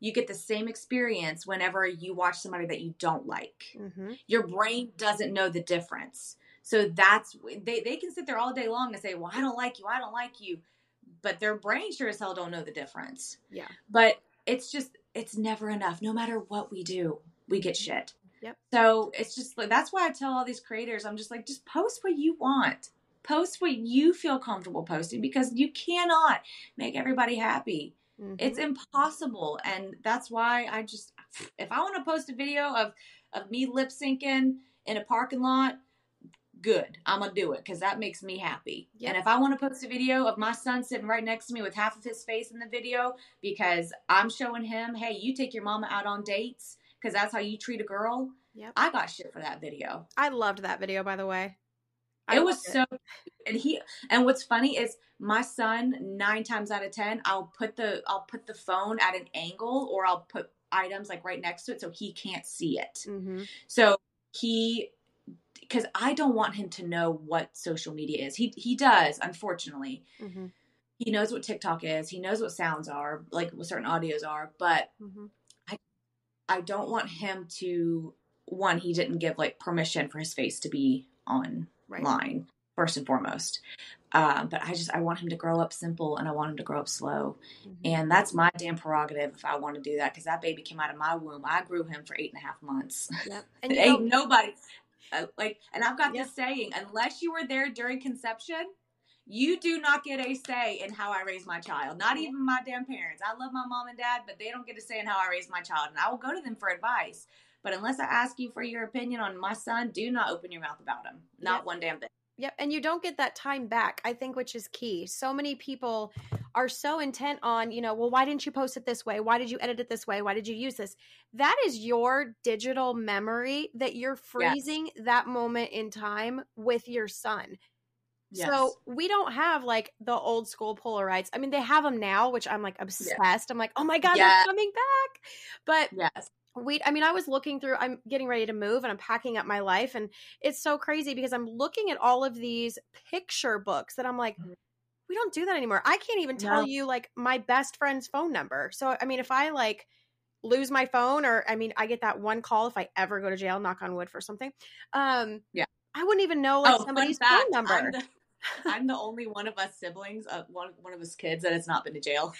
you get the same experience whenever you watch somebody that you don't like. mm-hmm. Your brain doesn't know the difference. So that's they, they can sit there all day long and say, Well, I don't like you, I don't like you. But their brain sure as hell don't know the difference. Yeah. But it's just it's never enough. No matter what we do, we get shit. Yep. So it's just like that's why I tell all these creators, I'm just like, just post what you want. Post what you feel comfortable posting because you cannot make everybody happy. Mm-hmm. It's impossible. And that's why I just if I want to post a video of of me lip syncing in a parking lot, good. I'm gonna do it because that makes me happy. Yep. And if I want to post a video of my son sitting right next to me with half of his face in the video because I'm showing him, hey, you take your mama out on dates because that's how you treat a girl. Yep. I got shit for that video. I loved that video, by the way. I it was loved so and he and what's funny is my son nine times out of ten i'll put the i'll put the phone at an angle or i'll put items like right next to it so he can't see it. Mm-hmm. so he because i don't want him to know what social media is. He he does unfortunately. Mm-hmm. he knows what tiktok is. He knows what sounds are like what certain audios are. But Mm-hmm. i don't want him to one he didn't give like permission for his face to be on Right. line first and foremost. Um, but I just I want him to grow up simple and I want him to grow up slow, Mhm. and that's my damn prerogative if I want to do that because that baby came out of my womb. I grew him for eight and a half months. Yep. And Ain't know, nobody uh, like, and I've got Yeah. this saying: unless you were there during conception. You do not get a say in how I raise my child. Not even my damn parents. I love my mom and dad, but they don't get a say in how I raise my child. And I will go to them for advice. But unless I ask you for your opinion on my son, do not open your mouth about him. Not Yep. one damn thing. Yep, and you don't get that time back, I think, which is key. So many people are so intent on, you know, well, why didn't you post it this way? Why did you edit it this way? Why did you use this? That is your digital memory that you're freezing that moment in time with your son. Yes. So we don't have like the old school Polaroids. I mean, they have them now, which I'm like obsessed. I'm like, oh my god, Yeah. they're coming back. But yes. We, I mean, I was looking through. I'm getting ready to move, and I'm packing up my life, and it's so crazy because I'm looking at all of these picture books that I'm like. Mhm. We don't do that anymore. I can't even tell No. you like my best friend's phone number. So I mean, if I like lose my phone or I mean, I get that one call if I ever go to jail, knock on wood for something. Um Yeah. I wouldn't even know like fun somebody's fact, phone number. I'm the, I'm the only one of us siblings, uh, one one of us kids that has not been to jail.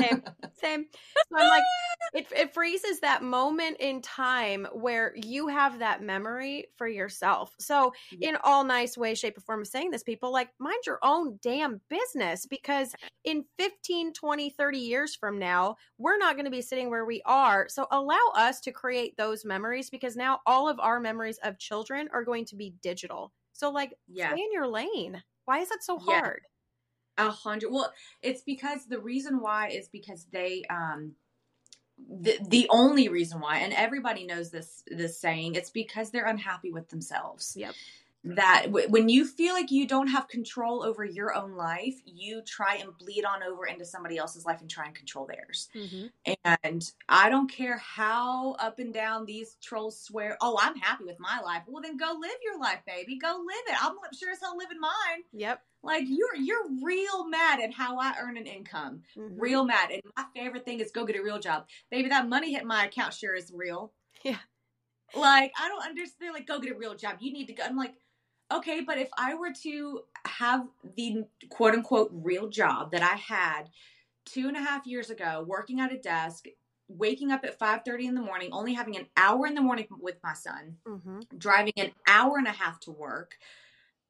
Same. Same. So I'm like, it, it freezes that moment in time where you have that memory for yourself. So, in all nice way, shape, or form of saying this, people like, mind your own damn business because in 15, 20, 30 years from now, we're not going to be sitting where we are. So, allow us to create those memories because now all of our memories of children are going to be digital. So, like, Yeah. stay in your lane. Why is that so Yeah. hard? A hundred. Well, it's because the reason why is because they um the the only reason why, and everybody knows this this saying, it's because they're unhappy with themselves. Yep. That w- when you feel like you don't have control over your own life, you try and bleed on over into somebody else's life and try and control theirs. Mm-hmm. And I don't care how up and down these trolls swear, oh, I'm happy with my life. Well, then go live your life, baby. Go live it. I'm sure as hell living mine. Yep. Like you're you're real mad at how I earn an income. Mhm. Real mad. And my favorite thing is go get a real job. Baby, that money hit my account sure is real. Yeah. Like, I don't understand. Like, go get a real job. You need to go. I'm like, okay, but if I were to have the quote unquote real job that I had two and a half years ago, working at a desk, waking up at 5:30 in the morning, only having an hour in the morning with my son, Mm-hmm. driving an hour and a half to work,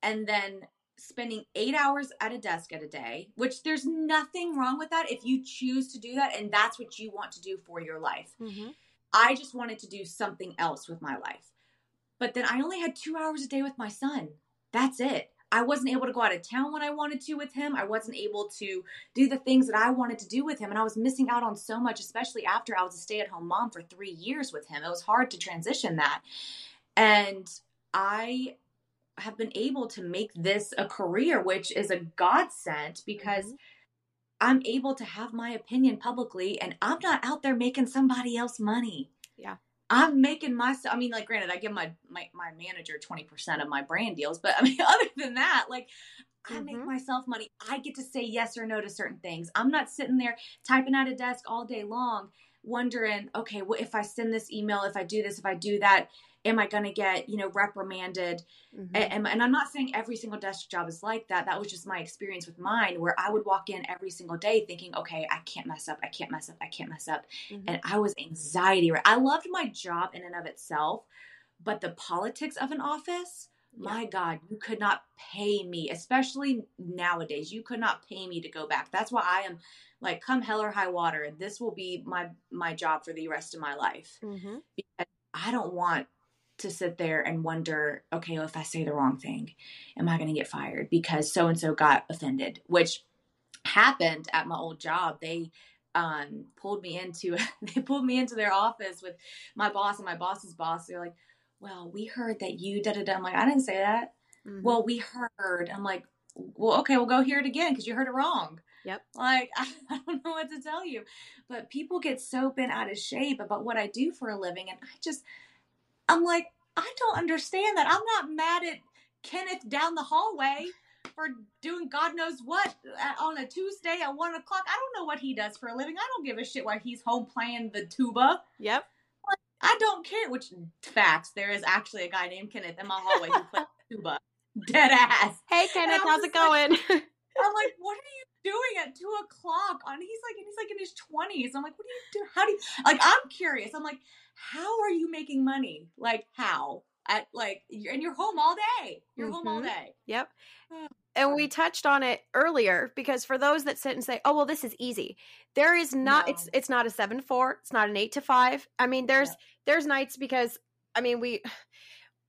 and then spending eight hours at a desk at a day, which there's nothing wrong with that if you choose to do that and that's what you want to do for your life. Mm-hmm. I just wanted to do something else with my life. But then I only had two hours a day with my son. That's it. I wasn't able to go out of town when I wanted to with him. I wasn't able to do the things that I wanted to do with him. And I was missing out on so much, especially after I was a stay at home mom for three years with him. It was hard to transition that. And I have been able to make this a career, which is a godsend because Mhm. I'm able to have my opinion publicly and I'm not out there making somebody else money. Yeah. I'm making myself I mean like granted I give my my, my manager 20% of my brand deals, but I mean other than that like I make Mhm. myself money. I get to say yes or no to certain things. I'm not sitting there typing at a desk all day long wondering, okay, well if I send this email, if I do this, if I do that, am I going to get, you know, reprimanded? Mm-hmm. And, and I'm not saying every single desk job is like that. That was just my experience with mine, where I would walk in every single day thinking, okay, I can't mess up, I can't mess up, I can't mess up. Mhm. And I was anxiety. right? I loved my job in and of itself, but the politics of an office, my God, you could not pay me, especially nowadays. You could not pay me to go back. That's why I am like, come hell or high water, this will be my my job for the rest of my life. Mm-hmm. I don't want to sit there and wonder, okay, well, if I say the wrong thing, am I going to get fired because so and so got offended? Which happened at my old job. They um, pulled me into they pulled me into their office with my boss and my boss's boss. They're like, "Well, we heard that you da da da." I'm like, "I didn't say that." Mm-hmm. Well, we heard. I'm like, "Well, okay, we'll go hear it again because you heard it wrong." Yep. Like I, I don't know what to tell you, but people get so bent out of shape about what I do for a living, and I just I'm like, I don't understand that. I'm not mad at Kenneth down the hallway for doing God knows what uh, on a Tuesday at one o'clock. I don't know what he does for a living. I don't give a shit why he's home playing the tuba. Yep. I don't care. Which facts, there is actually a guy named Kenneth in my hallway who plays tuba. Dead ass. Hey Kenneth, how's it like- going? I'm like, what are you doing at two o'clock? On he's like, and he's like in his twenties. I'm like, what do you do? How do you like? I'm curious. I'm like, how are you making money? Like how? At like, you're, and you're home all day. You're home all Mhm. day. Yep. Oh, And we touched on it earlier because for those that sit and say, "Oh, well, this is easy," there is not. It's No. it's not a seven to four. It's not an eight to five. I mean, there's Yeah. there's nights because I mean we.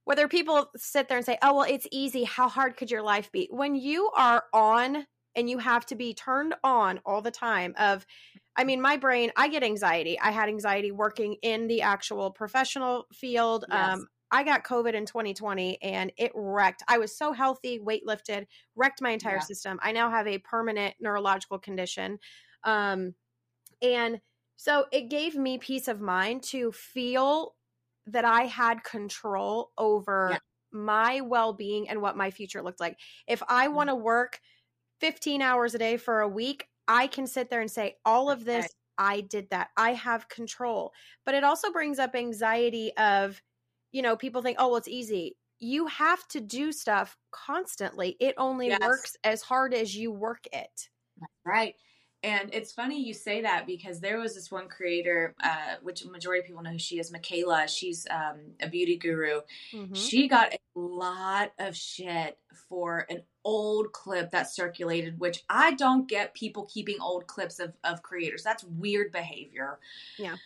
Whether people sit there and say, "Oh, well, it's easy," how hard could your life be? When you are on and you have to be turned on all the time. Of, I mean, my brain. I get anxiety. I had anxiety working in the actual professional field. Yes. Um, I got COVID in 2020 and it wrecked. I was so healthy, weight lifted, wrecked my entire Yeah. system. I now have a permanent neurological condition. Um, and so it gave me peace of mind to feel that I had control over Yeah. my well being and what my future looked like. If I Mm-hmm. want to work 15 hours a day for a week, I can sit there and say, all of this, Right. I did that. I have control. But it also brings up anxiety of, you know, people think, oh, well, it's easy. You have to do stuff constantly. It only Yes. works as hard as you work it. Right. And it's funny you say that because there was this one creator, uh, which majority of people know who she is, Michaela. She's um, a beauty guru. Mhm. She got a lot of shit for an old clip that circulated, which I don't get people keeping old clips of, of creators. That's weird behavior. Yeah.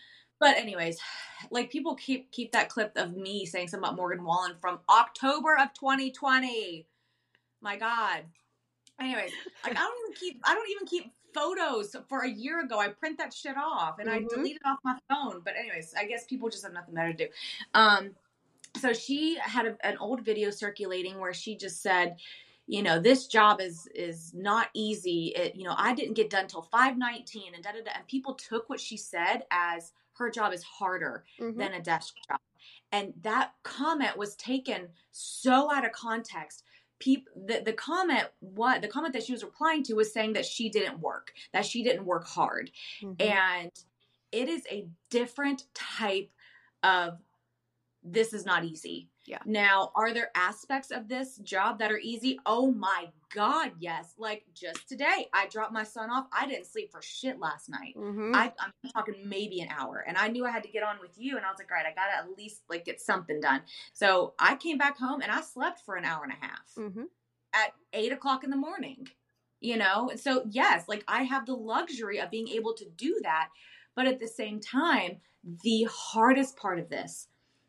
But anyways, like people keep keep that clip of me saying something about Morgan Wallen from October of 2020. My God. Anyways, like I don't even keep I don't even keep photos for a year ago. I print that shit off and Mhm. I delete it off my phone. But anyways, I guess people just have nothing better to do. Um so she had a, an old video circulating where she just said you know this job is is not easy it, you know i didn't get done till 519 and da da da and people took what she said as her job is harder Mhm. than a desk job and that comment was taken so out of context Peop, the, the comment what the comment that she was replying to was saying that she didn't work that she didn't work hard Mhm. and it is a different type of this is not easy. Yeah. Now, are there aspects of this job that are easy? Oh my God, yes. Like just today, I dropped my son off. I didn't sleep for shit last night. Mhm. I, I'm talking maybe an hour, and I knew I had to get on with you, and I was like, all right, I gotta at least like get something done. So I came back home and I slept for an hour and a half Mhm. at eight o'clock in the morning. You know, so yes, like I have the luxury of being able to do that, but at the same time, the hardest part of this,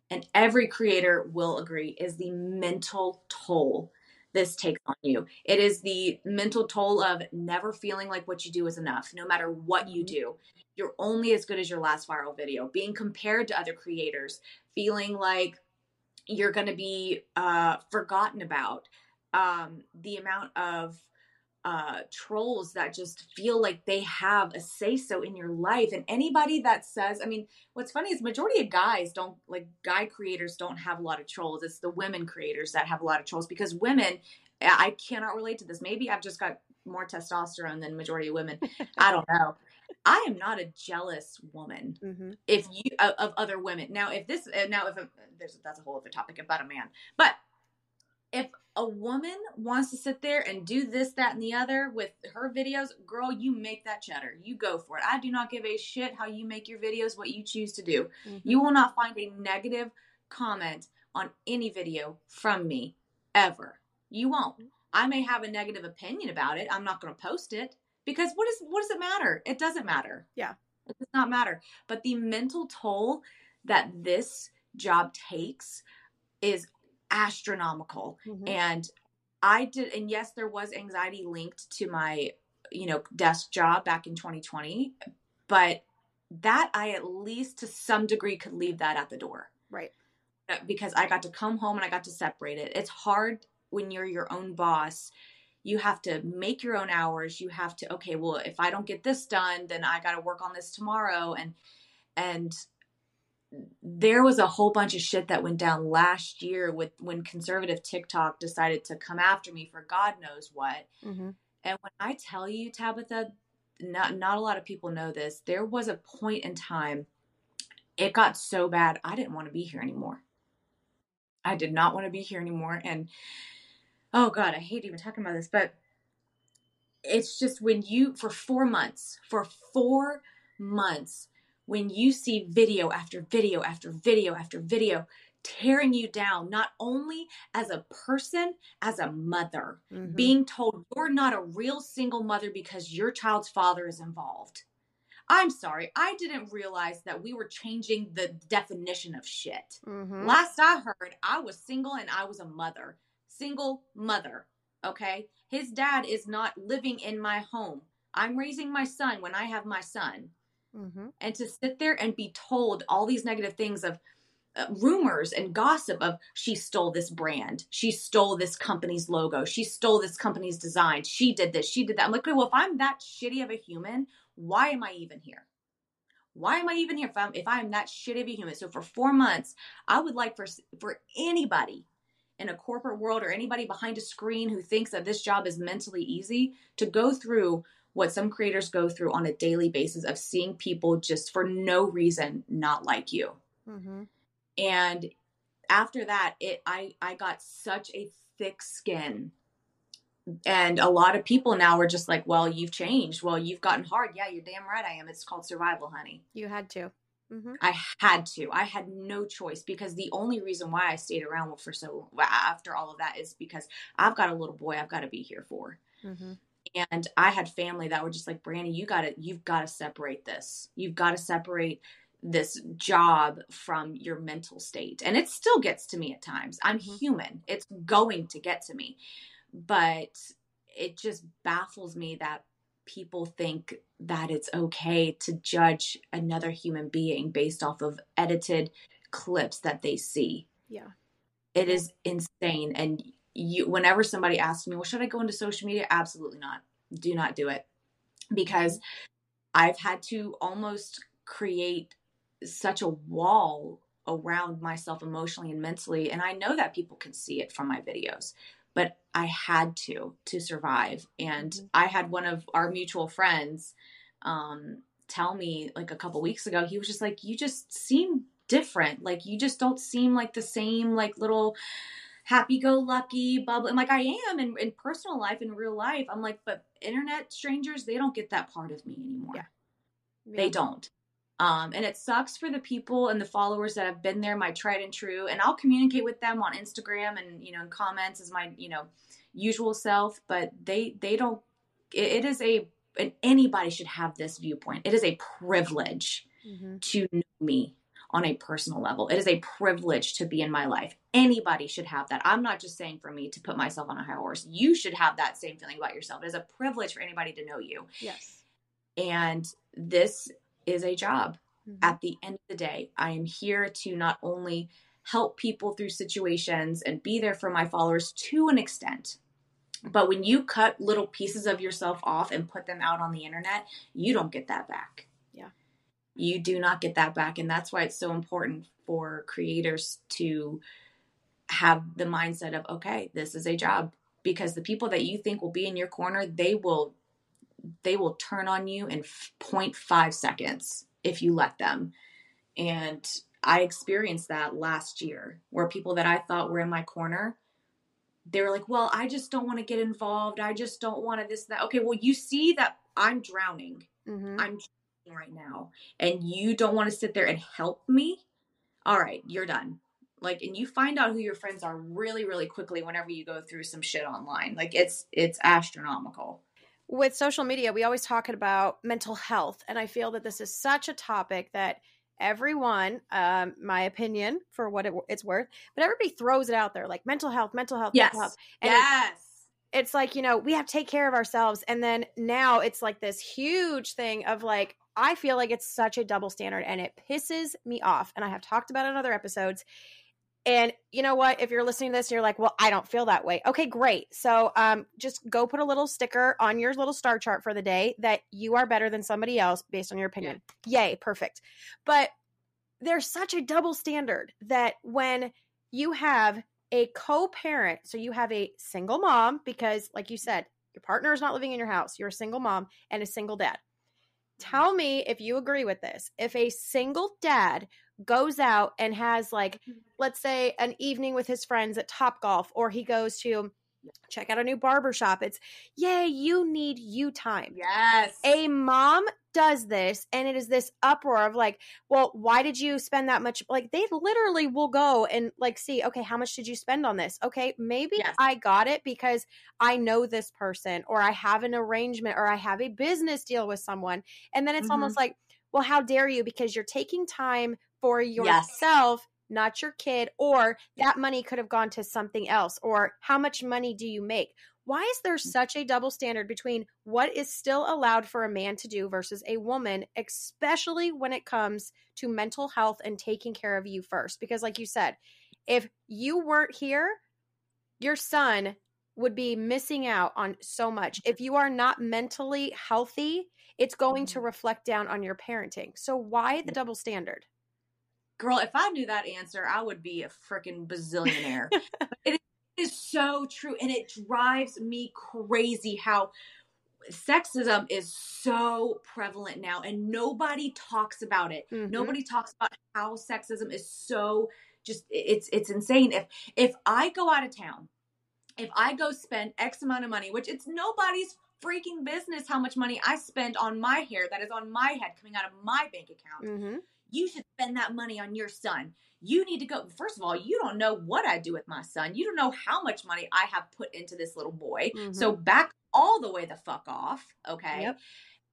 and every creator will agree, is the mental toll this takes on you. It is the mental toll of never feeling like what you do is enough, no matter what you do. You're only as good as your last viral video. Being compared to other creators, feeling like you're going to be uh, forgotten about. Um, the amount of uh, trolls that just feel like they have a say so in your life, and anybody that says, I mean, what's funny is majority of guys don't like guy creators don't have a lot of trolls. It's the women creators that have a lot of trolls because women. I cannot relate to this. Maybe I've just got more testosterone than majority of women. I don't know. I am not a jealous woman Mhm. if you of, of other women. Now, if this uh, now if a, there's that's a whole other topic about a man, but if a woman wants to sit there and do this, that, and the other with her videos, girl, you make that cheddar. You go for it. I do not give a shit how you make your videos, what you choose to do. Mhm. You will not find a negative comment on any video from me ever. You won't. I may have a negative opinion about it. I'm not going to post it because what is what does it matter? It doesn't matter. Yeah. It does not matter. But the mental toll that this job takes is astronomical. Mhm. And I did and yes, there was anxiety linked to my, you know, desk job back in 2020, but that I at least to some degree could leave that at the door Right. uh, because I got to come home and I got to separate it. It's hard when you're your own boss. You have to make your own hours. You have to okay, well, if I don't get this done, then I got to work on this tomorrow and and there was a whole bunch of shit that went down last year with when conservative TikTok decided to come after me for God knows what. Mhm. And when I tell you, Tabitha, not not a lot of people know this. There was a point in time it got so bad I didn't want to be here anymore. I did not want to be here anymore and oh god, I hate even talking about this, but it's just when you for 4 months, for 4 months when you see video after video after video after video tearing you down not only as a person as a mother Mhm. being told you're not a real single mother because your child's father is involved. I'm sorry, I didn't realize that we were changing the definition of shit. Mhm. Last I heard, I was single and I was a mother. Single mother, okay? His dad is not living in my home. I'm raising my son when I have my son Mhm. and to sit there and be told all these negative things of uh, rumors and gossip of she stole this brand, she stole this company's logo, she stole this company's design, she did this, she did that. I'm like, well, if I'm that shitty of a human, why am I even here? Why am I even here if I'm if I am that shitty of a human? So for four months, I would like for for anybody in a corporate world or anybody behind a screen who thinks that this job is mentally easy to go through what some creators go through on a daily basis of seeing people just for no reason not like you. Mm-hmm. And after that, it I I got such a thick skin. And a lot of people now are just like, well, you've changed. Well, you've gotten hard. Yeah, you're damn right I am. It's called survival, honey. You had to. Mm-hmm. I had to. I had no choice because the only reason why I stayed around for so after all of that is because I've got a little boy I've got to be here for. Mm-hmm. And I had family that were just like, Brandy, you got to, you've got to separate this. You've got to separate this job from your mental state. And it still gets to me at times. I'm mm-hmm. human. It's going to get to me. But it just baffles me that people think that it's okay to judge another human being based off of edited clips that they see. Yeah. It is insane. And you whenever somebody asks me, well, should I go into social media? Absolutely not. Do not do it. Because I've had to almost create such a wall around myself emotionally and mentally. And I know that people can see it from my videos but I had to to survive. And mm-hmm. I had one of our mutual friends um, tell me like a couple weeks ago, he was just like, "You just seem different. Like you just don't seem like the same like little." Happy-go-lucky bubble. I'm like I am in, in personal life, in real life. I'm like, but internet strangers, they don't get that part of me anymore. Yeah. yeah. They don't. Um, and it sucks for the people and the followers that have been there, my tried and true. And I'll communicate with them on Instagram and you know in comments as my you know usual self. But they they don't. it, it is a and anybody should have this viewpoint. It is a privilege mm-hmm. to know me on a personal level. It is a privilege to be in my life. Anybody should have that. I'm not just saying for me to put myself on a high horse. You should have that same feeling about yourself. It is a privilege for anybody to know you. Yes. And this is a job. Mm-hmm. At the end of the day, I am here to not only help people through situations and be there for my followers to an extent. But when you cut little pieces of yourself off and put them out on the internet, you don't get that back. You do not get that back. And that's why it's so important for creators to have the mindset of, okay, this is a job. Because the people that you think will be in your corner, they will they will turn on you in 0.5 seconds if you let them. And I experienced that last year where people that I thought were in my corner, they were like, Well, I just don't want to get involved. I just don't want to this, that. Okay, well, you see that I'm drowning. Mm-hmm. I'm drowning right now. And you don't want to sit there and help me. All right, you're done. Like, and you find out who your friends are really, really quickly whenever you go through some shit online. Like, it's it's astronomical with social media, we always talk about mental health. And I feel that this is such a topic that everyone, um, my opinion for what it, it's worth, but everybody throws it out there like mental health, mental health, yes. mental health. And yes. It's like, you know, we have to take care of ourselves. And then now it's like this huge thing of like, I feel like it's such a double standard and it pisses me off. And I have talked about it in other episodes. And you know what? If you're listening to this, you're like, well, I don't feel that way. Okay, great. So um, just go put a little sticker on your little star chart for the day that you are better than somebody else based on your opinion. Yeah. Yay, perfect. But there's such a double standard that when you have a co parent, so you have a single mom, because like you said, your partner is not living in your house, you're a single mom and a single dad. Tell me if you agree with this. If a single dad goes out and has like mm-hmm. let's say an evening with his friends at Top Golf or he goes to check out a new barber shop. It's yay, you need you time. Yes. A mom does this and it is this uproar of like, well, why did you spend that much? Like they literally will go and like see, okay, how much did you spend on this? Okay, maybe yes. I got it because I know this person or I have an arrangement or I have a business deal with someone. And then it's mm-hmm. almost like, well, how dare you because you're taking time for yourself, yes. Not your kid, or that money could have gone to something else, or how much money do you make? Why is there mm. such a double standard between what is still allowed for a man to do versus a woman, especially when it comes to mental health and taking care of you first? Because, like you said, if you weren't here, your son would be missing out on so much. If you are not mentally healthy, it's going to mm. reflect down on your parenting. So, why the double standard? Girl, if I knew that answer, I would be a freaking bazillionaire. it is so true. And it drives me crazy how sexism is so prevalent now and nobody talks about it. Mhm. Nobody talks about how sexism is so just it's it's insane. If if I go out of town, if I go spend X amount of money, which it's nobody's freaking business how much money I spend on my hair that is on my head coming out of my bank account Mm-hmm. You should spend that money on your son. You need to go. First of all, you don't know what I do with my son. You don't know how much money I have put into this little boy. So back all the way the fuck off. Okay. Yep.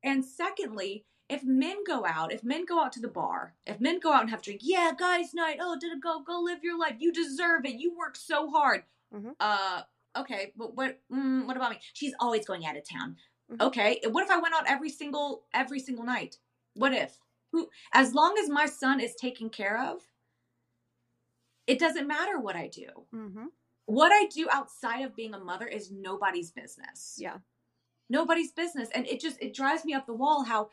And secondly, if men go out, if men go out to the bar, if men go out and have a drink, yeah, guys' night. Oh, did it go? Go live your life. You deserve it. You work so hard. Mhm. Uh, okay, but what? Mm, what about me? She's always going out of town. Mhm. Okay, what if I went out every single every single night? What if? Who? As long as my son is taken care of, it doesn't matter what I do. Mm-hmm. What I do outside of being a mother is nobody's business Yeah. nobody's business and it just it drives me up the wall how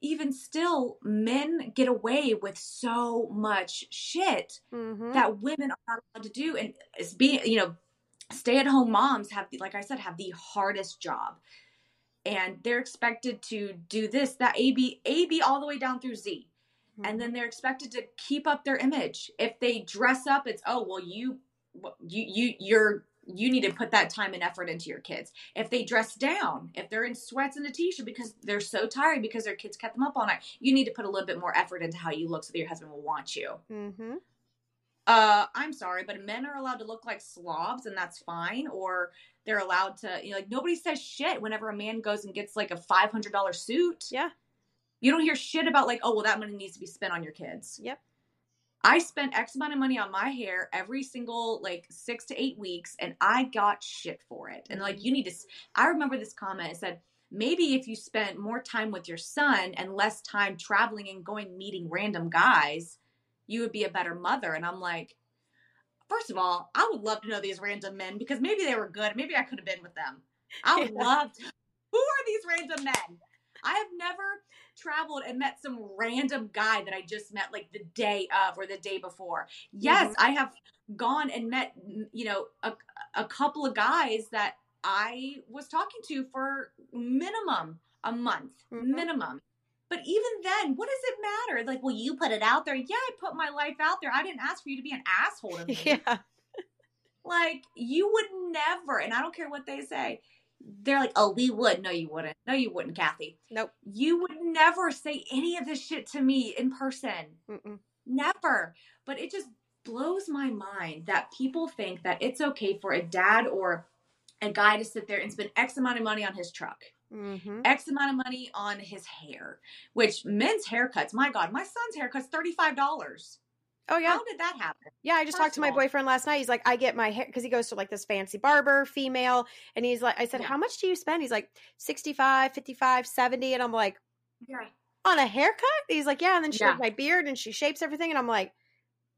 even still men get away with so much shit Mm-hmm. that women are not allowed to do and it's being you know stay at home moms have like i said have the hardest job and they're expected to do this that a b a b all the way down through z Mm-hmm. and then they're expected to keep up their image if they dress up it's oh well you you you you're you need to put that time and effort into your kids if they dress down if they're in sweats and a t-shirt because they're so tired because their kids kept them up all night you need to put a little bit more effort into how you look so that your husband will want you Mm-hmm. Uh i'm sorry but men are allowed to look like slobs and that's fine or they're allowed to you know like nobody says shit whenever a man goes and gets like a $500 suit Yeah. you don't hear shit about like oh well that money needs to be spent on your kids Yep. I spent X amount of money on my hair every single like six to eight weeks, and I got shit for it. And like, you need to. s- I remember this comment. It said, maybe if you spent more time with your son and less time traveling and going meeting random guys, you would be a better mother. And I'm like, first of all, I would love to know these random men because maybe they were good. Maybe I could have been with them. I would Yeah. love to. Who are these random men? I have never traveled and met some random guy that I just met like the day of or the day before. Yes, I have gone and met, you know, a, a couple of guys that I was talking to for minimum a month, Mhm. minimum. But even then, what does it matter? Like, well, you put it out there. Yeah, I put my life out there. I didn't ask for you to be an asshole to me. Yeah. Like, you would never, and I don't care what they say. They're like, oh, we would. No, you wouldn't. No, you wouldn't, Kathy. Nope. You would never say any of this shit to me in person. Mm-mm. Never. But it just blows my mind that people think that it's okay for a dad or a guy to sit there and spend X amount of money on his truck, Mm-hmm. X amount of money on his hair, which men's haircuts, my God, my son's haircut's $35. Oh yeah. How did that happen? Yeah, I just First talked to my boyfriend last night. He's like, I get my hair because he goes to like this fancy barber, female. And he's like, I said, Yeah. how much do you spend? He's like, 65, 55, 70. And I'm like, Yeah. on a haircut? He's like, yeah. And then she Yeah. my beard and she shapes everything. And I'm like,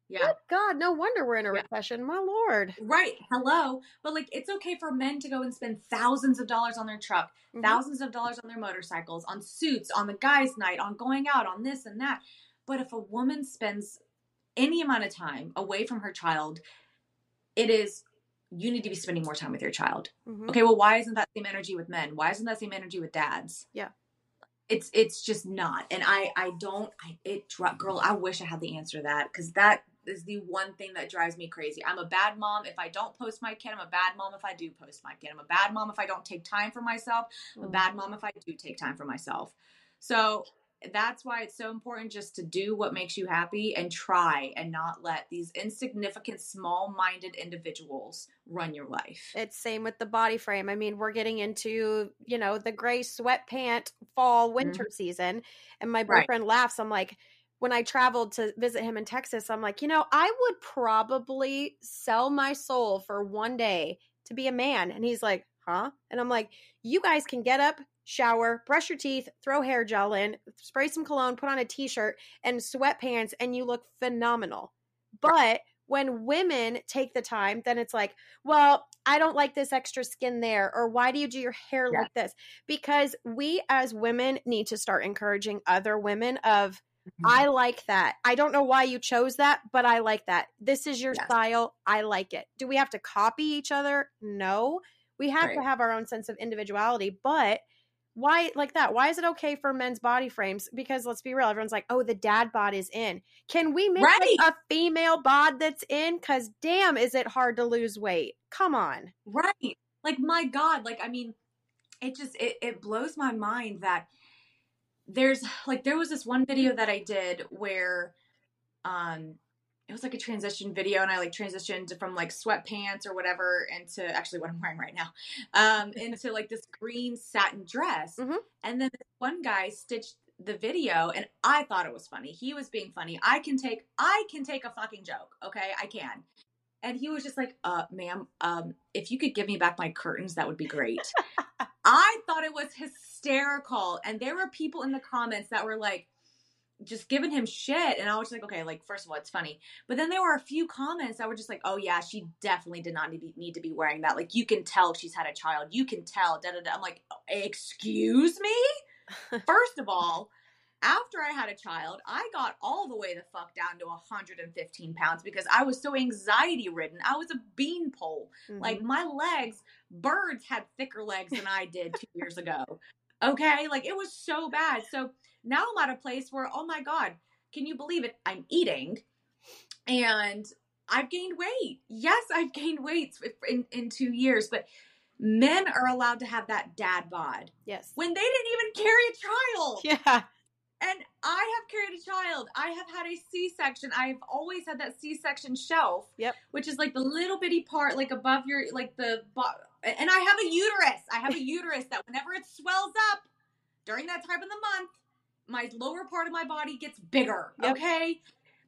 Yeah. good God, no wonder we're in a Yeah. recession. My Lord. Right. Hello. But like it's okay for men to go and spend thousands of dollars on their truck, Mhm. thousands of dollars on their motorcycles, on suits, on the guys' night, on going out, on this and that. But if a woman spends any amount of time away from her child, it is you need to be spending more time with your child. Mhm. Okay, well why isn't that same energy with men? Why isn't that same energy with dads? Yeah. It's it's just not. And I I don't I it girl, I wish I had the answer to that cuz that is the one thing that drives me crazy. I'm a bad mom if I don't post my kid. I'm a bad mom if I do post my kid. I'm a bad mom if I don't take time for myself. I'm a Mm. bad mom if I do take time for myself. So that's why it's so important just to do what makes you happy and try and not let these insignificant, small minded individuals run your life. It's same with the body frame. I mean, we're getting into, you know, the gray sweatpant fall winter season. And my Mm-hmm. Right. boyfriend laughs. I'm like, when I traveled to visit him in Texas, I'm like, you know, I would probably sell my soul for one day to be a man. And he's like, huh? And I'm like, you guys can get up, shower, brush your teeth, throw hair gel in, spray some cologne, put on a t shirt and sweatpants, and you look phenomenal. But when women take the time, then it's like, well, I don't like this extra skin there, or why do you do your hair Yeah. like this? Because we as women need to start encouraging other women of Mm-hmm. I like that. I don't know why you chose that, but I like that. This is your Yes. style. I like it. Do we have to copy each other? No. We have to have our own sense of individuality, but why like that? Why is it okay for men's body frames? Because let's be real, everyone's like, "Oh, the dad bod is in." Can we make like, a female bod that's in? Cuz damn, is it hard to lose weight? Come on. Right. Like my God. Like I mean, it just it, it blows my mind that there's like there was this one video that I did where um it was like a transition video and I like transitioned from like sweatpants or whatever into actually what I'm wearing right now. Um into like this green satin dress. Mhm. And then one guy stitched the video and I thought it was funny. He was being funny. I can take I can take a fucking joke, okay? I can. And he was just like, uh, ma'am, um, if you could give me back my curtains, that would be great. I thought it was hysterical. And there were people in the comments that were like, just giving him shit. And I was like, okay, like, first of all, it's funny. But then there were a few comments that were just like, oh, yeah, she definitely did not need, need to be wearing that. Like, you can tell she's had a child. You can tell. Da, da, da. I'm like, excuse me? First of all, after I had a child, I got all the way the fuck down to 115 pounds because I was so anxiety ridden. I was a beanpole. Like Mhm. my legs, birds had thicker legs than I did two years ago. Okay, like it was so bad. So now I'm at a place where, oh my god, can you believe it? I'm eating, and I've gained weight. Yes, I've gained weight in in two years, but men are allowed to have that dad bod yes. when they didn't even carry a child. yeah. And I have carried a child. I have had a C section. I've always had that C section shelf. Yep. Which is like the little bitty part, like above your, like the, and I have a uterus. I have a uterus that whenever it swells up during that time of the month, my lower part of my body gets bigger. Yep. Okay.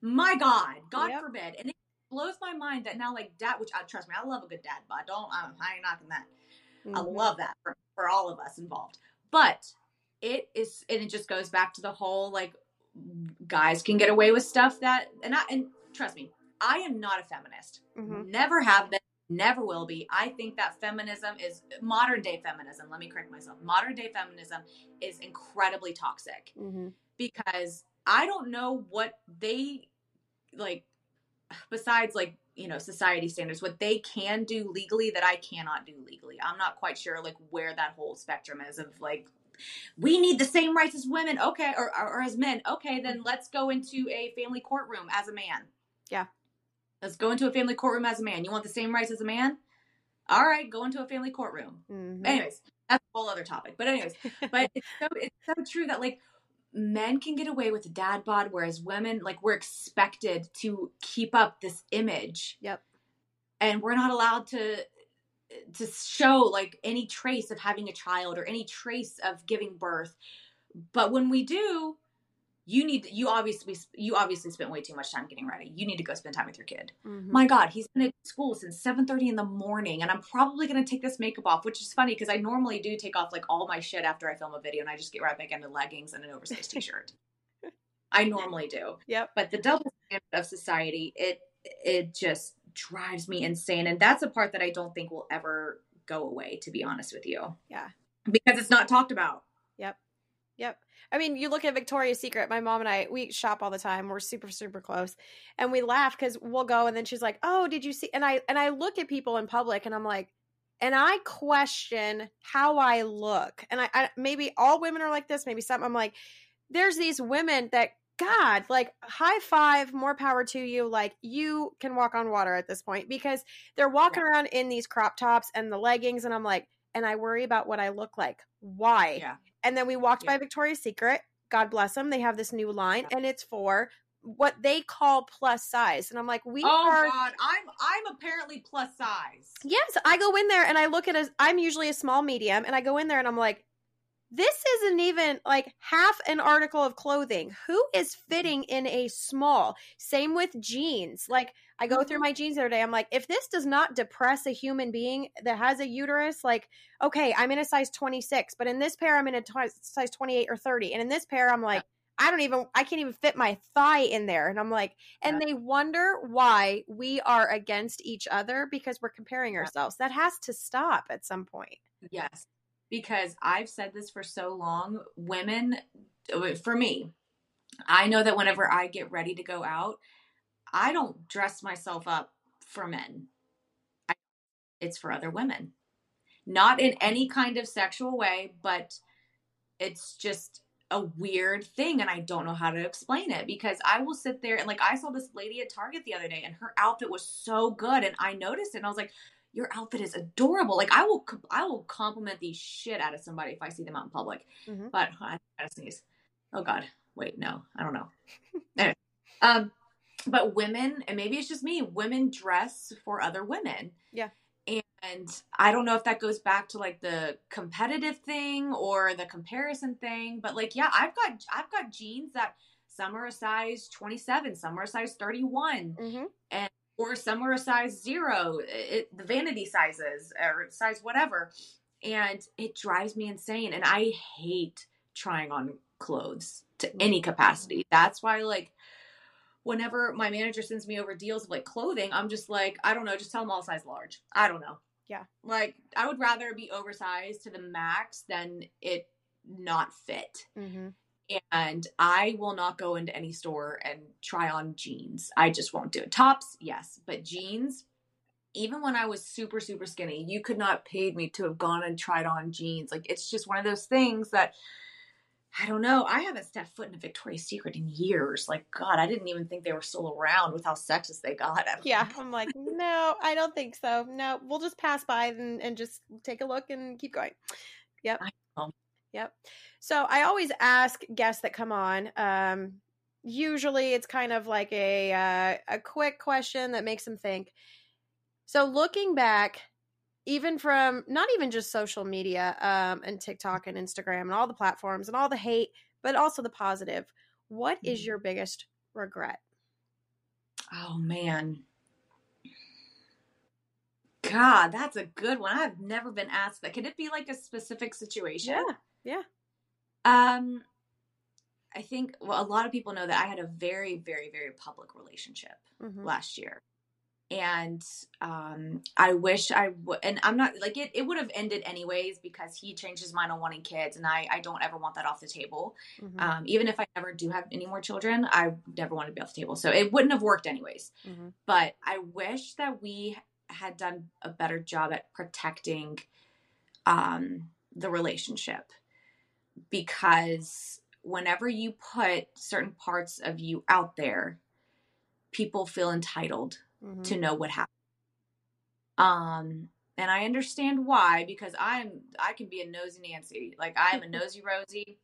My God, God Yep. forbid. And it blows my mind that now, like dad, which I trust me, I love a good dad, but I don't, I'm, I ain't knocking that. I Mhm. love that for, for all of us involved. But it is, and it just goes back to the whole like guys can get away with stuff that, and I, and trust me, I am not a feminist. Mhm. Never have been, never will be. I think that feminism is modern day feminism. Let me correct myself. Modern day feminism is incredibly toxic Mhm. because I don't know what they like besides like you know society standards what they can do legally that I cannot do legally. I'm not quite sure like where that whole spectrum is of like we need the same rights as women okay or, or, or as men okay then let's go into a family courtroom as a man Yeah. let's go into a family courtroom as a man you want the same rights as a man all right go into a family courtroom Mhm. anyways that's a whole other topic but anyways but it's so it's so true that like men can get away with a dad bod whereas women like we're expected to keep up this image Yep. and we're not allowed to to show like any trace of having a child or any trace of giving birth. But when we do you need you obviously you obviously spent way too much time getting ready. You need to go spend time with your kid. Mhm. my god he's been at school since 7.30 in the morning and i'm probably going to take this makeup off which is funny because i normally do take off like all my shit after i film a video and i just get right back into leggings and an oversized t-shirt. I normally do. Yep. but the double standard of society it it just drives me insane and that's a part that i don't think will ever go away to be honest with you Yeah. because it's not talked about Yep. Yep. I mean, you look at Victoria's Secret. My mom and I, we shop all the time. We're super, super close, and we laugh because we'll go, and then she's like, "Oh, did you see?" And I and I look at people in public, and I'm like, and I question how I look, and I, I maybe all women are like this, maybe some. I'm like, there's these women that God, like, high five, more power to you. Like, you can walk on water at this point because they're walking around in these crop tops and the leggings, and I'm like, and I worry about what I look like. Why? yeah And then we walked Yeah. by Victoria's Secret. God bless them. They have this new line, and it's for what they call plus size. And I'm like, we oh are. god i'm i'm apparently plus size Yes, I go in there and I look at a. I'm usually a small medium, and I go in there and I'm like, this isn't even like half an article of clothing. Who is mm-hmm. fitting in a small? Same with jeans. Like I go through mm-hmm. my jeans the other day. I'm like, if this does not depress a human being that has a uterus, like, okay, I'm in a size 26, but in this pair, I'm in a t- size 28 or 30. And in this pair, I'm like, I don't even, I can't even fit my thigh in there. And I'm like, and they wonder why we are against each other because we're comparing ourselves. That has to stop at some point. Yes. Because I've said this for so long. Women, uh, for me, I know that whenever I get ready to go out, I don't dress myself up for men. I, it's for other women. Not in any kind of sexual way, but it's just a weird thing and I don't know how to explain it because I will sit there and like I saw this lady at Target the other day and her outfit was so good and I noticed it and I was like your outfit is adorable. Like I will I will compliment the shit out of somebody if I see them out in public. Mhm. But I gotta sneeze. Oh god. Wait, no. I don't know. anyway, um but women and maybe it's just me, women dress for other women. Yeah. And I don't know if that goes back to like the competitive thing or the comparison thing, but like yeah, I've got I've got jeans that some are a size 27, some are a size 31, Mm-hmm. Or some are a size 0, it, the vanity sizes or size whatever. And it drives me insane and I hate trying on clothes to any capacity. That's why like whenever my manager sends me over deals of like clothing, I'm just like, I don't know, just tell them all size large. I don't know. Yeah. Like I would rather be oversized to the max than it not fit. Mm-hmm. And I will not go into any store and try on jeans. I just won't do it. Tops, yes, but jeans, even when I was super, super skinny, you could not paid me to have gone and tried on jeans. Like it's just one of those things that I don't know. I haven't stepped foot in a Victoria's Secret in years. Like, God, I didn't even think they were still around with how sexist they got. Yeah, I'm like, no, I don't think so. No, we'll just pass by and, and just take a look and keep going. Yep. Yep. So I always ask guests that come on. Um, usually it's kind of like a uh, a quick question that makes them think. So looking back, even from not even just social media um, and TikTok and Instagram and all the platforms and all the hate, but also the positive. What is Mhm. your biggest regret? Oh man. God, that's a good one. I've never been asked that. Can it be like a specific situation? yeah. Um I think well a lot of people know that I had a very very very public relationship Mhm. last year. And um I wish I would and I'm not like it it would have ended anyways because he changed his mind on wanting kids and I I don't ever want that off the table. Mhm. Um even if I never do have any more children, I never want to be off the table. So it wouldn't have worked anyways Mhm. but I wish that we had done a better job at protecting um, the relationship because whenever you put certain parts of you out there, people feel entitled Mhm. to know what happened. Um, and I understand why because I'm I can be a nosy Nancy, like I'm a nosy Rosie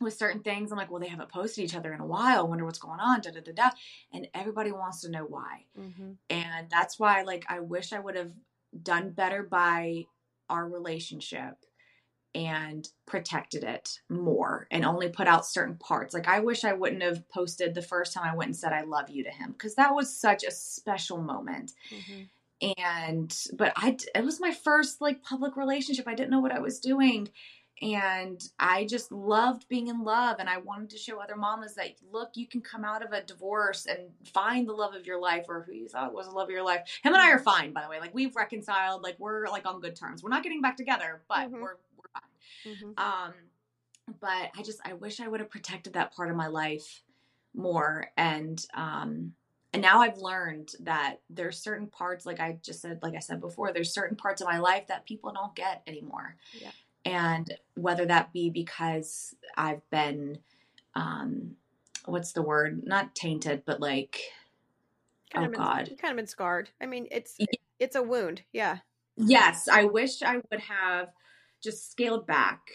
with certain things. I'm like, well, they haven't posted each other in a while. I wonder what's going on. Da da da da. And everybody wants to know why Mhm. and that's why like i wish i would have done better by our relationship and protected it more and only put out certain parts. Like i wish i wouldn't have posted the first time i went and said i love you to him because that was such a special moment. Mhm. and but i it was my first like public relationship. I didn't know what i was doing. And i just loved being in love and i wanted to show other mamas that look you can come out of a divorce and find the love of your life or who you thought was the love of your life. Him and i are fine by the way. Like we've reconciled. Like we're like on good terms. We're not getting back together but Mhm. we're Mhm. um but i just i wish i would have protected that part of my life more and um and now i've learned that there's certain parts like i just said like i said before there's certain parts of my life that people don't get anymore Yeah. and whether that be because i've been um what's the word not tainted but like Kind oh of been, god kind of been scarred. I mean, it's Yeah. it's a wound. Yeah. Yes, I wish I would have just scaled back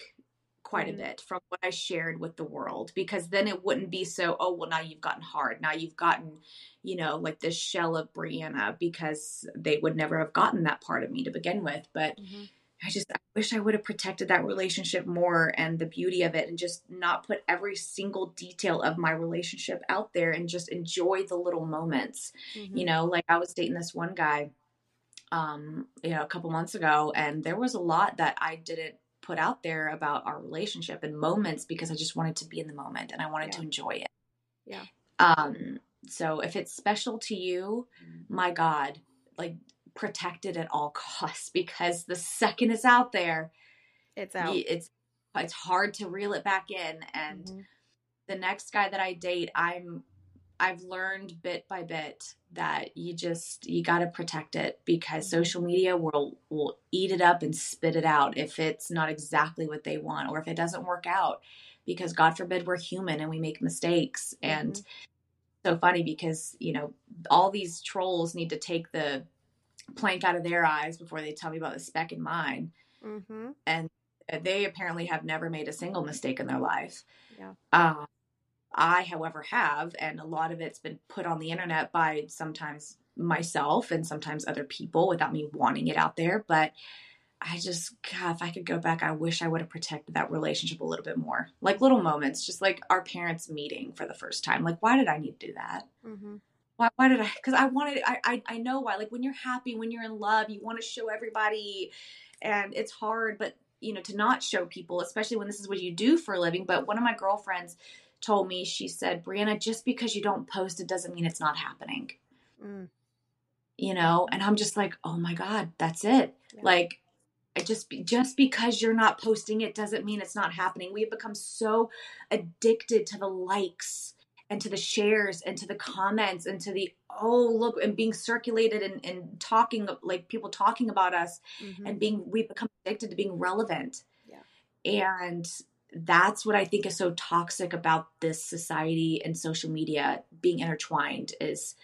quite a bit from what I shared with the world because then it wouldn't be so, oh, well, now you've gotten hard. Now you've gotten, you know, like this shell of Brianna because they would never have gotten that part of me to begin with. But Mhm. I just I wish I would have protected that relationship more and the beauty of it and just not put every single detail of my relationship out there and just enjoy the little moments. Mm-hmm. You know, like I was dating this one guy um, you know, a couple months ago and there was a lot that I didn't put out there about our relationship and moments because I just wanted to be in the moment and I wanted Yeah. to enjoy it. Yeah. Um so if it's special to you, my god, like protect it at all costs because the second it's out there, It's out. it's it's hard to reel it back in and Mhm. the next guy that I date, I'm I've learned bit by bit that you just you got to protect it because Mhm. social media will will eat it up and spit it out if it's not exactly what they want or if it doesn't work out because god forbid we're human and we make mistakes and so funny because you know all these trolls need to take the plank out of their eyes before they tell me about the speck in mine Mm-hmm. and they apparently have never made a single mistake in their life. Yeah. Um, I, however, have, and a lot of it's been put on the internet by sometimes myself and sometimes other people without me wanting it out there. But I just, God, if I could go back, I wish I would have protected that relationship a little bit more. Like little moments, just like our parents meeting for the first time. Like, why did I need to do that? Mm-hmm. why, why did I? Because I wanted, I, I, I know why. Like when you're happy, when you're in love, you want to show everybody, and it's hard. But you know, to not show people, especially when this is what you do for a living. But one of my girlfriends told me, she said, Brianna, just because you don't post, it doesn't mean it's not happening. Mm. You know, and I'm just like, oh my god, that's it. Yeah. Like. I just just because you're not posting it doesn't mean it's not happening. We have become so addicted to the likes and to the shares and to the comments and to the oh look and being circulated and, and talking like people talking about us Mhm. and being we become addicted to being relevant Yeah. and that's what i think is so toxic about this society and social media being intertwined is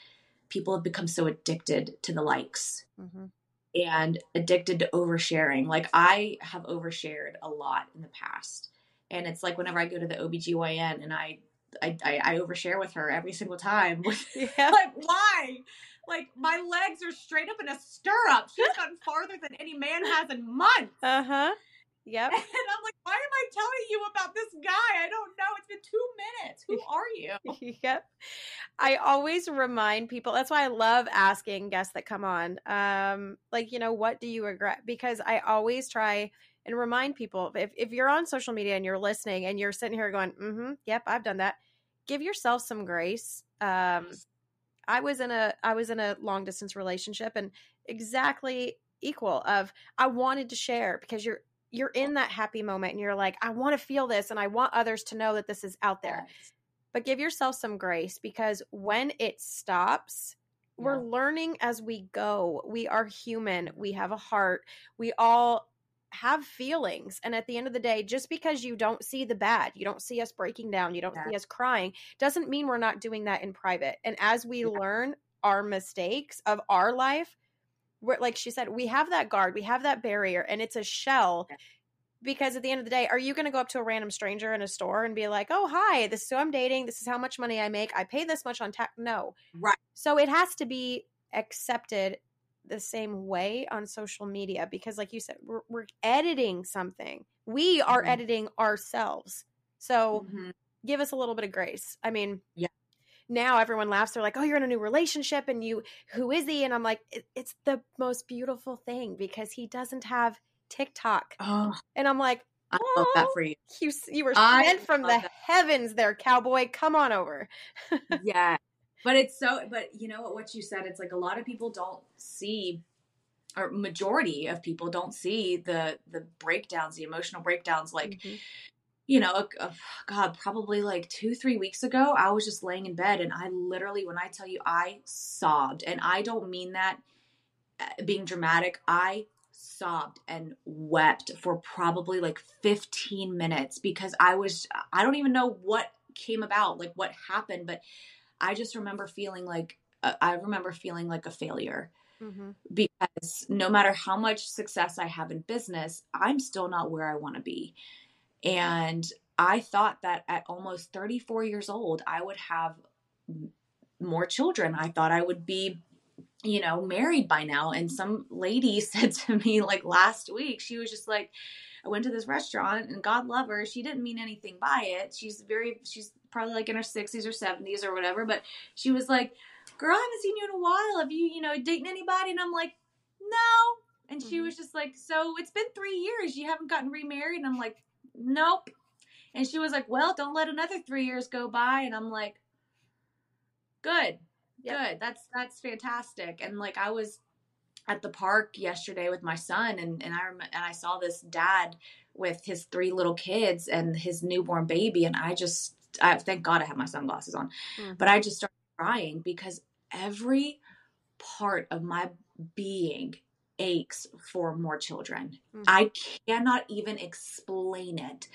people have become so addicted to the likes Mhm. and addicted to oversharing. Like I have overshared a lot in the past. And it's like whenever I go to the OBGYN and I I, I, I overshare with her every single time. Yeah. like why? Like my legs are straight up in a stirrup. She's gotten farther than any man has in months. Uh huh. Yep. And I'm like, why am I telling you about this guy? I don't know. It's been two minutes. Who are you? yep. I always remind people. That's why I love asking guests that come on. Um, like, you know, what do you regret? Because I always try and remind people if, if you're on social media and you're listening and you're sitting here going, mm-hmm, yep, I've done that. Give yourself some grace. Um, I was in a I was in a long distance relationship and exactly equal of I wanted to share because you're you're in that happy moment and you're like I want to feel this and I want others to know that this is out there. But give yourself some grace because when it stops we're learning as we go. We are human. We have a heart. We all have feelings and at the end of the day just because you don't see the bad you don't see us breaking down you don't Yeah. see us crying doesn't mean we're not doing that in private. And as we Yeah. learn our mistakes of our life we're like she said we have that guard we have that barrier and it's a shell because at the end of the day are you going to go up to a random stranger in a store and be like oh hi this is who i'm dating this is how much money i make i pay this much on tax no Right. so it has to be accepted the same way on social media because like you said we're, we're editing something we are Mhm. editing ourselves so Mhm. give us a little bit of grace i mean Yeah. Now everyone laughs they're like oh you're in a new relationship and you who is he and i'm like it, it's the most beautiful thing because he doesn't have tiktok Oh, and i'm like I love that "Oh, for you. you you were sent from the that. heavens there cowboy come on over yeah but it's so but you know what what you said it's like a lot of people don't see or majority of people don't see the the breakdowns the emotional breakdowns like Mhm. You know uh, god probably like two three weeks ago i was just laying in bed and i literally when i tell you i sobbed and i don't mean that uh, being dramatic i sobbed and wept for probably like 15 minutes because i was i don't even know what came about like what happened but i just remember feeling like uh, i remember feeling like a failure Mhm. because no matter how much success I have in business, I'm still not where I want to be. And I thought that at almost 34 years old, I would have more children. I thought I would be you know, married by now. And some lady said to me like last week, she was just like, I went to this restaurant and God love her. She didn't mean anything by it. She's very, she's probably like in her 60s or 70s or whatever. But she was like, Girl, I haven't seen you in a while. Have you, you know, dating anybody? And I'm like, No. And she Mhm. was just like, So it's been three years. You haven't gotten remarried? And I'm like, Nope. And she was like, Well, don't let another three years go by. And I'm like, Good. Yep. Good. That's that's fantastic. And like I was at the park yesterday with my son and and I rem- and I saw this dad with his three little kids and his newborn baby and I just I thank God I have my sunglasses on. Mhm. But I just started crying because every part of my being aches for more children. Mhm. I cannot even explain it.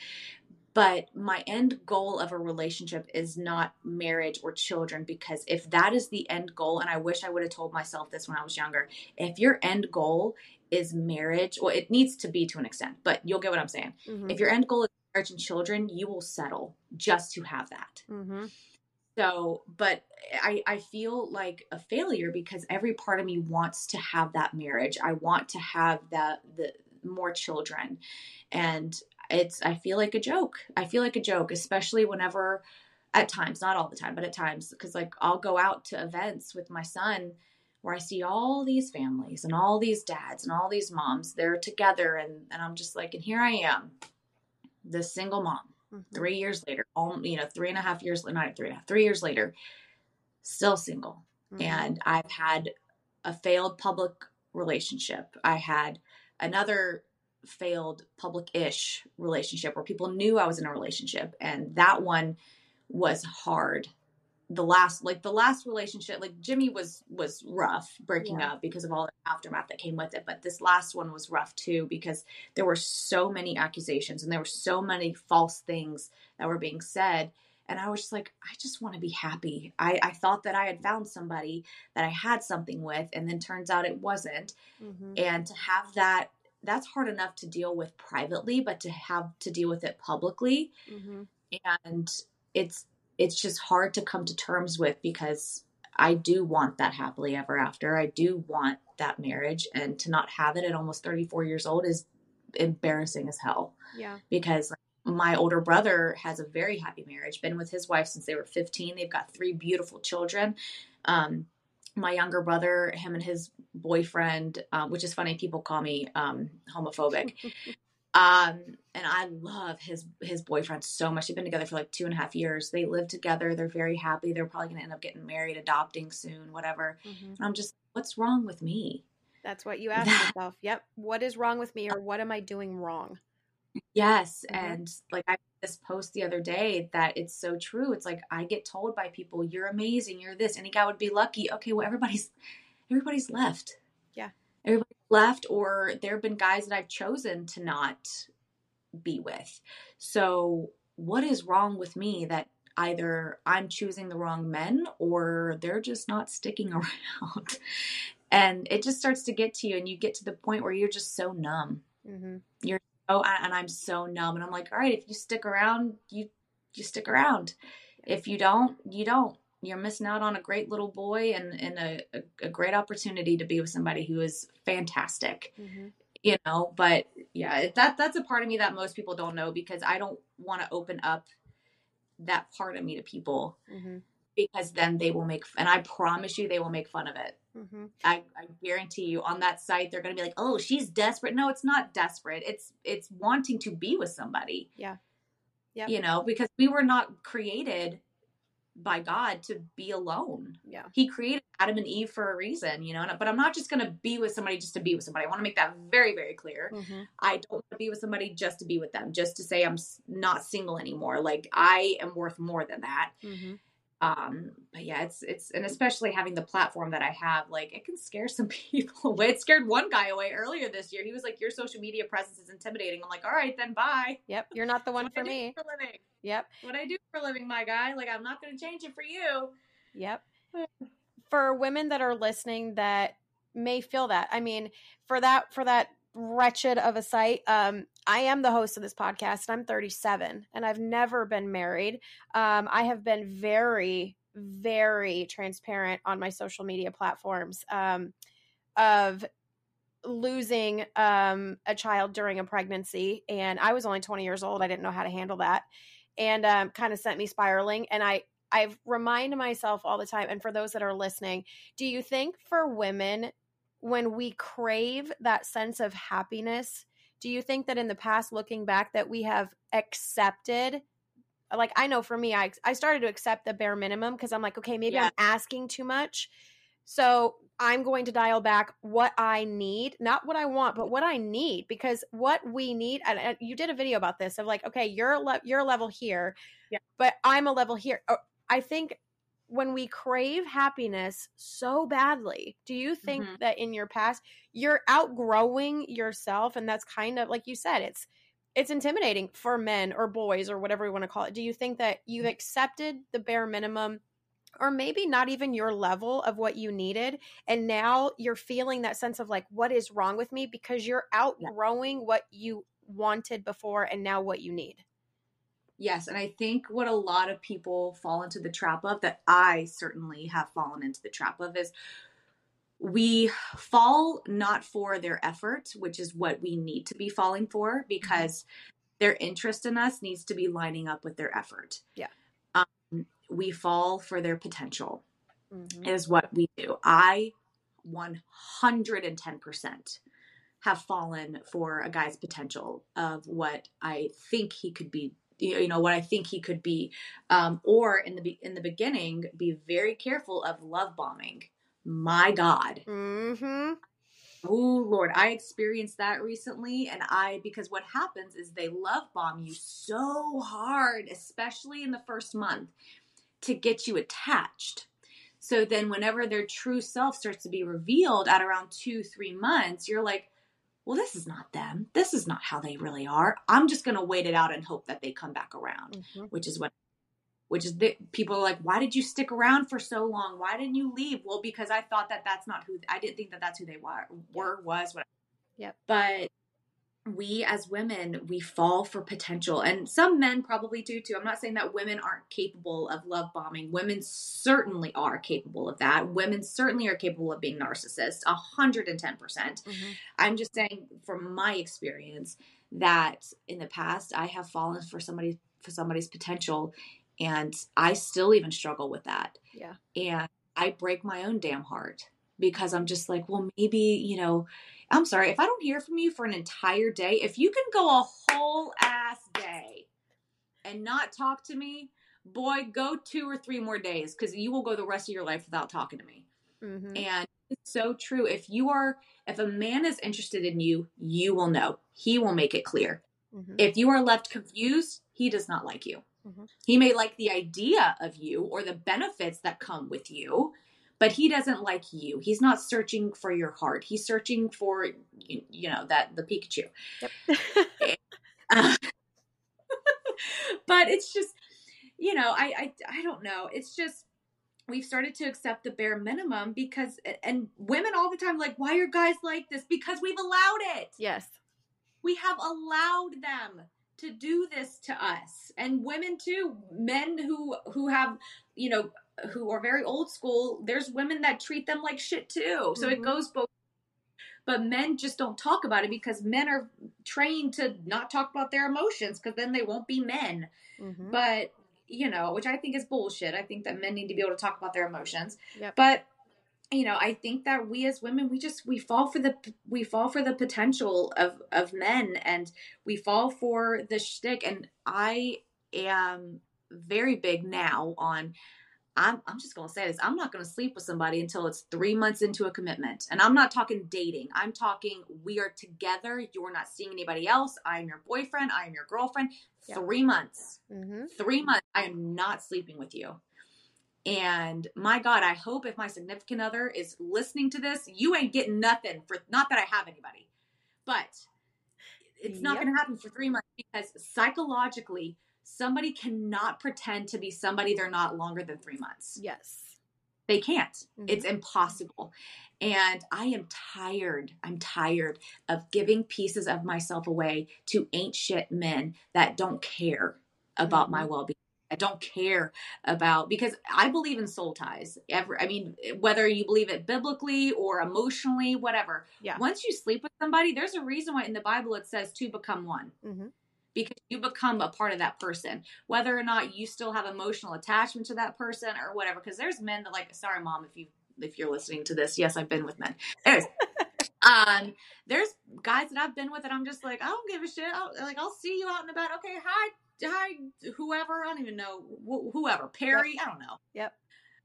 But my end goal of a relationship is not marriage or children because if that is the end goal, and I wish I would have told myself this when I was younger, if your end goal is marriage, well, it needs to be to an extent, but you'll get what I'm saying. Mhm. If your end goal is marriage and children, you will settle just to have that. Mhm. So, but I, I feel like a failure because every part of me wants to have that marriage. I want to have that the more children. And it's I feel like a joke. I feel like a joke, especially whenever at times, not all the time, but at times, because like I'll go out to events with my son where I see all these families and all these dads and all these moms, they're together and, and I'm just like, and here I am, the single mom Mhm. three years later, all you know, three and a half years, not three and a half, three years later, still single. Mhm. And I've had a failed public relationship. I had another failed public-ish relationship where people knew I was in a relationship, and that one was hard. The last, like the last relationship, like Jimmy was was rough breaking Yeah. up because of all the aftermath that came with it. But this last one was rough too because there were so many accusations and there were so many false things that were being said and i was just like i just want to be happy I, I thought that i had found somebody that i had something with and then turns out it wasn't Mhm. and to have that that's hard enough to deal with privately but to have to deal with it publicly Mhm. and it's it's just hard to come to terms with because I do want that happily ever after. I do want that marriage and to not have it at almost 34 years old is embarrassing as hell Yeah. because my older brother has a very happy marriage, been with his wife since they were 15. They've got three beautiful children. Um, my younger brother, him and his boyfriend, um, which is funny, people call me um, homophobic. um, and I love his his boyfriend so much. They've been together for like two and a half years. They live together. They're very happy. They're probably going to end up getting married, adopting soon, whatever. Mhm. And I'm just, what's wrong with me? That's what you ask yourself. Yep. What is wrong with me or what am I doing wrong? Yes. Mhm. And like I this post the other day that it's so true. It's like I get told by people, you're amazing, you're this. Any guy would be lucky. Okay, well everybody's everybody's left. Left or there have been guys that I've chosen to not be with. So what is wrong with me that either I'm choosing the wrong men or they're just not sticking around? And it just starts to get to you and you get to the point where you're just so numb. Hmm oh and I'm so numb and I'm like all right if you stick around you you stick around. If you don't you don't you're missing out on a great little boy and, and a, a, a great opportunity to be with somebody who is fantastic hmm you know but yeah that that's a part of me that most people don't know because I don't want to open up that part of me to people hmm because then they will make and I promise you they will make fun of it hmm I, I guarantee you on that site they're going to be like, "Oh, she's desperate." No, it's not desperate. It's it's wanting to be with somebody. Yeah. Yep. You know, because we were not created by God to be alone. Yeah. He created Adam and Eve for a reason, you know. But I'm not just going to be with somebody just to be with somebody. I want to make that very very clear. hmm I don't want to be with somebody just to be with them, just to say I'm not single anymore. Like I am worth more than that hmm um but yeah it's it's and especially having the platform that i have like it can scare some people away it scared one guy away earlier this year he was like your social media presence is intimidating i'm like all right then bye Yep. You're not the one for me. for living Yep. what i do for a living my guy like i'm not going to change it for you Yep. For women that are listening that may feel that. I mean, for that for that wretched of a site, um, I am the host of this podcast and I'm 37 and I've never been married. Um, I have been very very transparent on my social media platforms um, of losing um, a child during a pregnancy. And I was only 20 years old. I didn't know how to handle that. And um, kind of sent me spiraling. And I, I remind myself all the time, and for those that are listening, do you think for women, when we crave that sense of happiness, do you think that in the past, looking back, that we have accepted? Like I know for me, I I started to accept the bare minimum because I'm like, okay, maybe Yeah. I'm asking too much. So I'm going to dial back what I need, not what I want, but what I need, because what we need. And, and you did a video about this of like, okay, you're a le- you're a level here, Yeah. but I'm a level here. Oh, I think when we crave happiness so badly, do you think Mhm. that in your past you're outgrowing yourself, and that's kind of like you said, it's it's intimidating for men or boys or whatever we want to call it. Do you think that you've accepted the bare minimum? or maybe not even your level of what you needed and now you're feeling that sense of like what is wrong with me because you're outgrowing what you wanted before and now what you need Yes, and I think what a lot of people fall into the trap of, that I certainly have fallen into the trap of, is we fall not for their effort, which is what we need to be falling for, because their interest in us needs to be lining up with their effort. Yeah. Um, we fall for their potential, Mm-hmm. is what we do. I 110% have fallen for a guy's potential of what I think he could be you know what I think he could be um or in the be- in the beginning be very careful of love bombing. My god. Mm-hmm. Oh lord i experienced that recently and i because what happens is they love bomb you so hard especially in the first month to get you attached. So then whenever their true self starts to be revealed at around two three months you're like well this is not them. This is not how they really are. I'm just going to wait it out and hope that they come back around Mm-hmm. which is what which is the people are like why did you stick around for so long? Why didn't you leave? Well because i thought that that's not who i didn't think that that's who they were were was what Yep. but we as women we fall for potential. And some men probably do too. I'm not saying that women aren't capable of love bombing. Women certainly are capable of that. Women certainly are capable of being narcissists 110%. Mm-hmm. i'm just saying from my experience that in the past i have fallen for somebody for somebody's potential and i still even struggle with that. Yeah. And I break my own damn heart because I'm just like, well, maybe, you know, I'm sorry, if I don't hear from you for an entire day, if you can go a whole ass day and not talk to me, boy, go two or three more days because you will go the rest of your life without talking to me. mm-hmm. And it's so true. If you are, if a man is interested in you, you will know. He will make it clear. Mm-hmm. If you are left confused, he does not like you. Mhm. He may like the idea of you or the benefits that come with you, but he doesn't like you. He's not searching for your heart. He's searching for you, you know that the Pikachu. Uh, but it's just you know I, I i don't know it's just we've started to accept the bare minimum because and women all the time like why are guys like this because we've allowed it yes we have allowed them to do this to us and women too men who who have you know who are very old school there's women that treat them like shit too so it Mhm. goes both but men just don't talk about it because men are trained to not talk about their emotions because then they won't be men mm-hmm. but you know which i think is bullshit i think that men need to be able to talk about their emotions Yep. but you know i think that we as women we just we fall for the we fall for the potential of of men and we fall for the shtick and i am very big now on I'm, I'm just going to say this. I'm not going to sleep with somebody until it's three months into a commitment. And I'm not talking dating. I'm talking we are together. You're not seeing anybody else. I am your boyfriend. I am your girlfriend. Yeah. Three months Mm-hmm. three months i am not sleeping with you and my god i hope if my significant other is listening to this you ain't getting nothing for not that i have anybody but it's not Yep. going to happen for three months because psychologically somebody cannot pretend to be somebody they're not longer than three months yes they can't. Mhm. It's impossible. And I am tired. I'm tired of giving pieces of myself away to ain't shit men that don't care about my well being. I don't care about because I believe in soul ties. Ever, I mean, whether you believe it biblically or emotionally, whatever. Yeah. Once you sleep with somebody, there's a reason why in the Bible it says to become one Mhm. Because you become a part of that person, whether or not you still have emotional attachment to that person or whatever. Because there's men that like, sorry, mom, if you if you're listening to this, yes, I've been with men. Anyways, um, there's guys that I've been with, and I'm just like, I don't give a shit. I'll, like, I'll see you out and about. Okay, hi, hi, whoever. I don't even know wh- whoever. Perry, I don't know. Yep.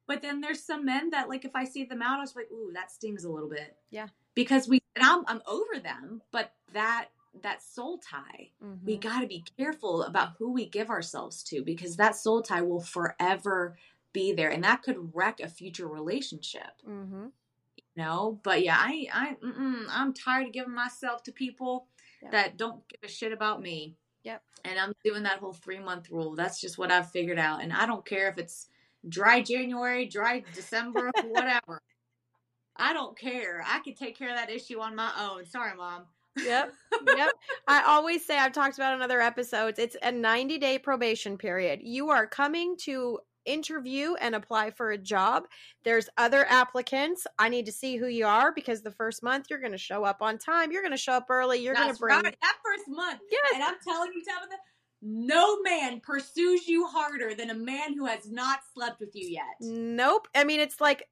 But then there's some men that like, if I see them out, I was like, ooh, that stings a little bit. Yeah. Because we, and I'm, I'm over them, but that that soul tie. We Mhm. got to be careful about who we give ourselves to because that soul tie will forever be there and that could wreck a future relationship. Mhm. you know but yeah i i i'm tired of giving myself to people Yeah. that don't give a shit about me. Yep. and i'm doing that whole three month rule. That's just what i've figured out. And i don't care if it's dry january dry december whatever. I don't care. I can take care of that issue on my own. Sorry mom Yep. Yep. I always say I've talked about in other episodes. It's a 90 day probation period. You are coming to interview and apply for a job. There's other applicants. I need to see who you are because the first month you're going to show up on time. You're going to show up early. You're going to bring right. that first month Yes. And I'm telling you, Tabitha, no man pursues you harder than a man who has not slept with you yet. Nope. I mean, it's like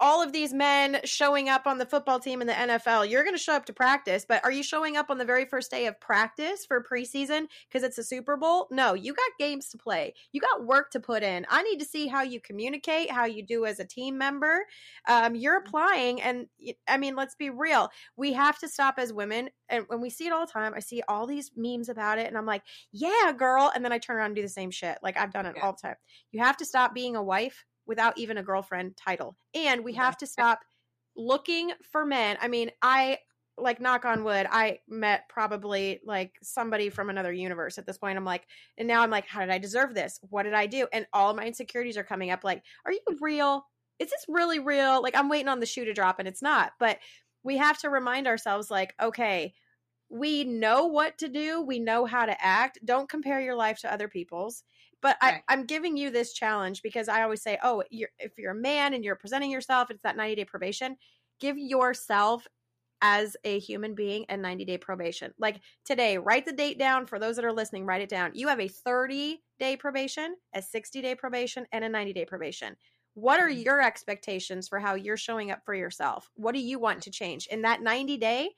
all of these men showing up on the football team in the NFL. You're going to show up to practice, but are you showing up on the very first day of practice for preseason because it's a Super Bowl? No, you got games to play. You got work to put in. I need to see how you communicate, how you do as a team member. Um, you're applying, and I mean, let's be real. We have to stop as women, and when we see it all the time, I see all these memes about it, and I'm like, yeah, girl. And then I turn around and do the same shit. Like I've done it Yeah. all the time. You have to stop being a wife without even a girlfriend title. And we have to stop looking for men. I mean, I like knock on wood, I met probably like somebody from another universe at this point. I'm like, and now I'm like, how did I deserve this? What did I do? And all of my insecurities are coming up like, are you real? Is this really real? Like I'm waiting on the shoe to drop and it's not. But we have to remind ourselves like, okay, we know what to do, we know how to act. Don't compare your life to other people's. But Right. I, I'm giving you this challenge because I always say, oh, you're, if you're a man and you're presenting yourself, it's that 90 day probation. Give yourself as a human being a 90 day probation. Like today, write the date down. For those that are listening, write it down. You have a 30 day probation, a 60 day probation, and a 90 day probation. What are Mhm. your expectations for how you're showing up for yourself? What do you want to change in that 90 day?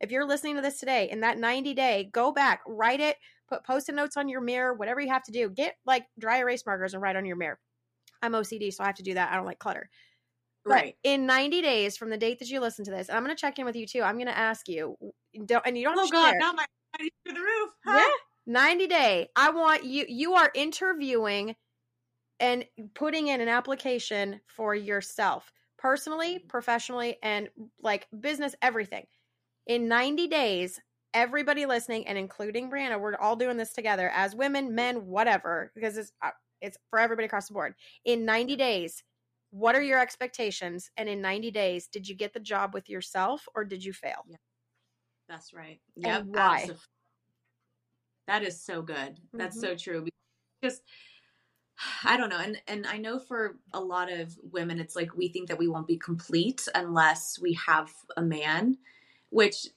If you're listening to this today, in that 90 day, go back, write it, put post-it notes on your mirror, whatever you have to do. Get like dry erase markers and write on your mirror. I'm OCD, so I have to do that. I don't like clutter. But Right. in 90 days from the date that you listen to this, and I'm going to check in with you too. I'm going to ask you, don't, and you don't. Oh, have Oh to God, share. now my through the roof. Huh? Yeah. 90 day. I want you you are interviewing and putting in an application for yourself, personally, professionally and like business everything. In 90 days, everybody listening and including Brianna, we're all doing this together as women, men, whatever, because it's uh, it's for everybody across the board. In 90 days, what are your expectations? And in 90 days, did you get the job with yourself or did you fail? That's right. Yep. And why? abso- That is so good. That's Mhm. so true. Because I don't know. And and I know for a lot of women it's like we think that we won't be complete unless we have a man, which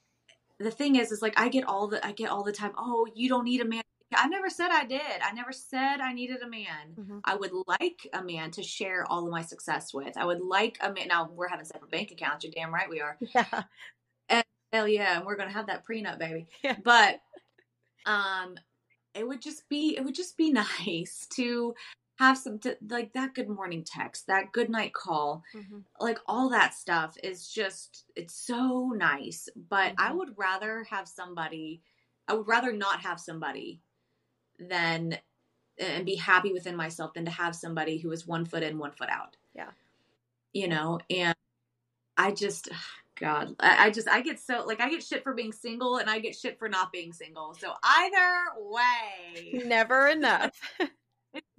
the thing is is like I get all the I get all the time, "Oh, you don't need a man." I never said I did. I never said I needed a man. Mhm. I would like a man to share all of my success with. I would like a man. Now we're having separate bank accounts. You're damn right we are. Yeah. Hell yeah, and we're gonna have that prenup, baby. Yeah. But um, it would just be it would just be nice to have some like that good morning text, that good night call, Mhm. like all that stuff is just it's so nice. But I Mhm. would rather have somebody. I would rather not have somebody than and be happy within myself than to have somebody who is one foot in, one foot out. Yeah. You know, and I just God, I, I just I get so like I get shit for being single and I get shit for not being single. So either way, Never enough.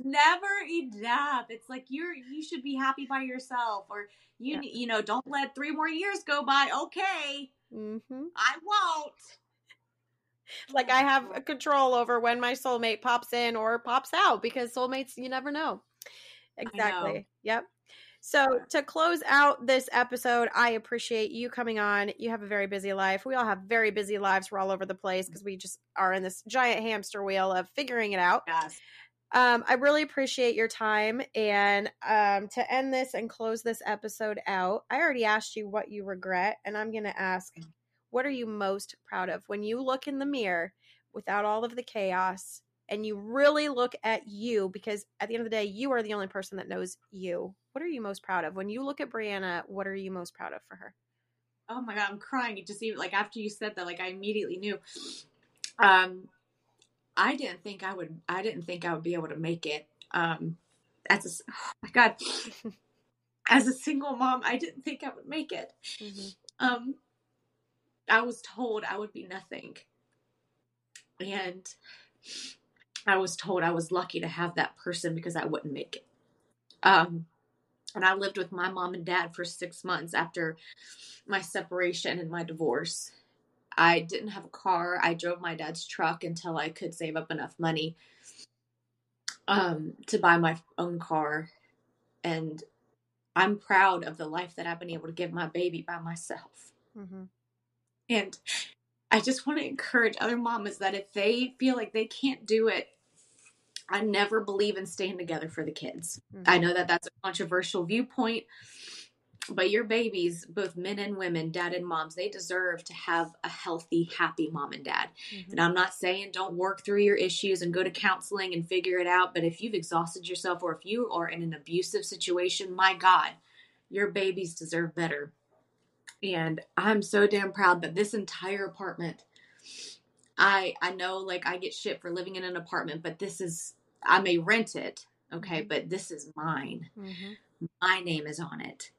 never enough. It's like you're you should be happy by yourself, or you Yeah. you know don't let three more years go by. Okay, hmm I won't. like I have a control over when my soulmate pops in or pops out because soulmates you never know. Exactly. Yep. So, to close out this episode, I appreciate you coming on. You have a very busy life. We all have very busy lives. We're all over the place because we just are in this giant hamster wheel of figuring it out. Yes. Um, I really appreciate your time. And um, to end this and close this episode out, I already asked you what you regret, and I'm going to ask, what are you most proud of when you look in the mirror without all of the chaos and you really look at you? Because at the end of the day, you are the only person that knows you. What are you most proud of when you look at Brianna? What are you most proud of for her? Oh my god, I'm crying. It just even like after you said that, like I immediately knew. Um, I didn't think I would. I didn't think I would be able to make it. Um, as a, oh my god, as a single mom, I didn't think I would make it. Mm-hmm. Um, I was told I would be nothing, and I was told I was lucky to have that person because I wouldn't make it. Um, and I lived with my mom and dad for six months after my separation and my divorce. I didn't have a car. I drove my dad's truck until I could save up enough money um, to buy my own car. And I'm proud of the life that I've been able to give my baby by myself. Mm-hmm. And I just want to encourage other mamas that if they feel like they can't do it, I never believe in staying together for the kids. Mhm. I know that that's a controversial viewpoint, but your babies, both men and women, dad and moms, they deserve to have a healthy, happy mom and dad. Mhm. And I'm not saying don't work through your issues and go to counseling and figure it out, but if you've exhausted yourself or if you are in an abusive situation, my God, your babies deserve better. And I'm so damn proud that this entire apartment I I know like I get shit for living in an apartment, but this is I may rent it, okay, Mhm. but this is mine. Mhm. My name is on it.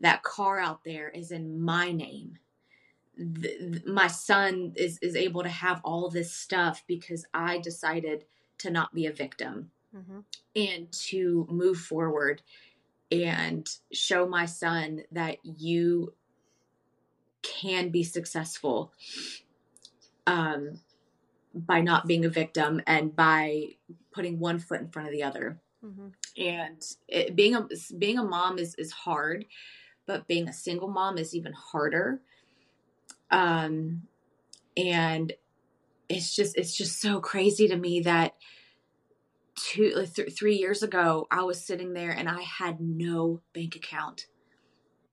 That car out there is in my name. Th- th- my son is is able to have all this stuff because I decided to not be a victim Mhm. and to move forward and show my son that you can be successful um, by not being a victim and by putting one foot in front of the other. Mhm. And it, being a being a mom is is hard, but being a single mom is even harder. Um, and it's just it's just so crazy to me that two th- three years ago I was sitting there and I had no bank account.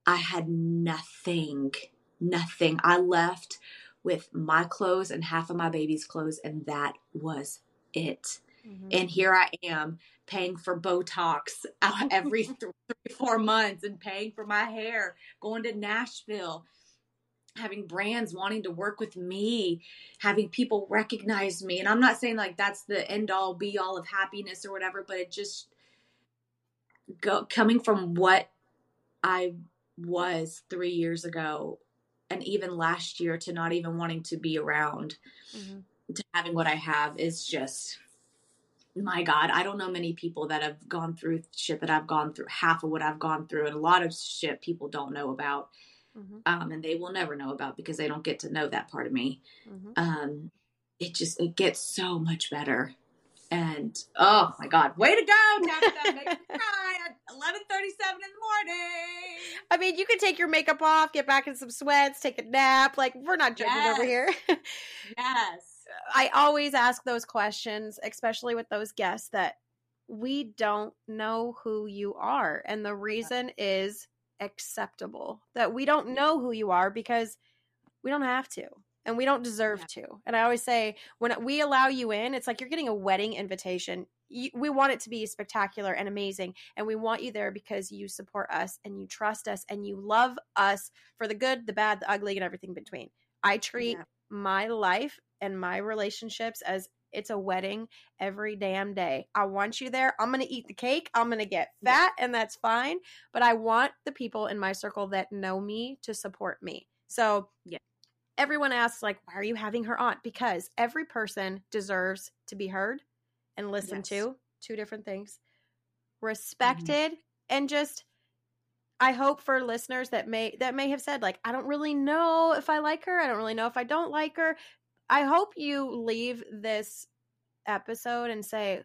I had nothing, nothing. I left with my clothes and half of my baby's clothes, and that was it. Mhm. And here I am paying for Botox every th- three, four months and paying for my hair, going to Nashville, having brands wanting to work with me, having people recognize me. And I'm not saying like that's the end all be all of happiness or whatever, but it just go coming from what I was three years ago and even last year to not even wanting to be around Mhm. to having what I have is just my God, I don't know many people that have gone through shit that I've gone through, half of what I've gone through, and a lot of shit people don't know about, Mhm. um, and they will never know about because they don't get to know that part of me. Mhm. Um, it just it gets so much better, and oh my God, way to go, Tabitha! Make cry at eleven thirty-seven in the morning. I mean, you can take your makeup off, get back in some sweats, take a nap. Like, we're not joking over here. Yes. I always ask those questions, especially with those guests that we don't know who you are. And the reason is acceptable that we don't know who you are because we don't have to and we don't deserve to. And I always say, when we allow you in, it's like you're getting a wedding invitation. You, we want it to be spectacular and amazing. And we want you there because you support us and you trust us and you love us for the good, the bad, the ugly, and everything between. I treat Yeah. My life and my relationships as it's a wedding every damn day. I want you there. I'm going to eat the cake. I'm going to get fat, and that's fine. But I want the people in my circle that know me to support me. So, Yeah. everyone asks, like, why are you having her on? Because every person deserves to be heard and listened Yes. to. Two different things. Mm-hmm. Respected and just I hope for listeners that may that may have said like I don't really know if I like her, I don't really know if I don't like her. I hope you leave this episode and say,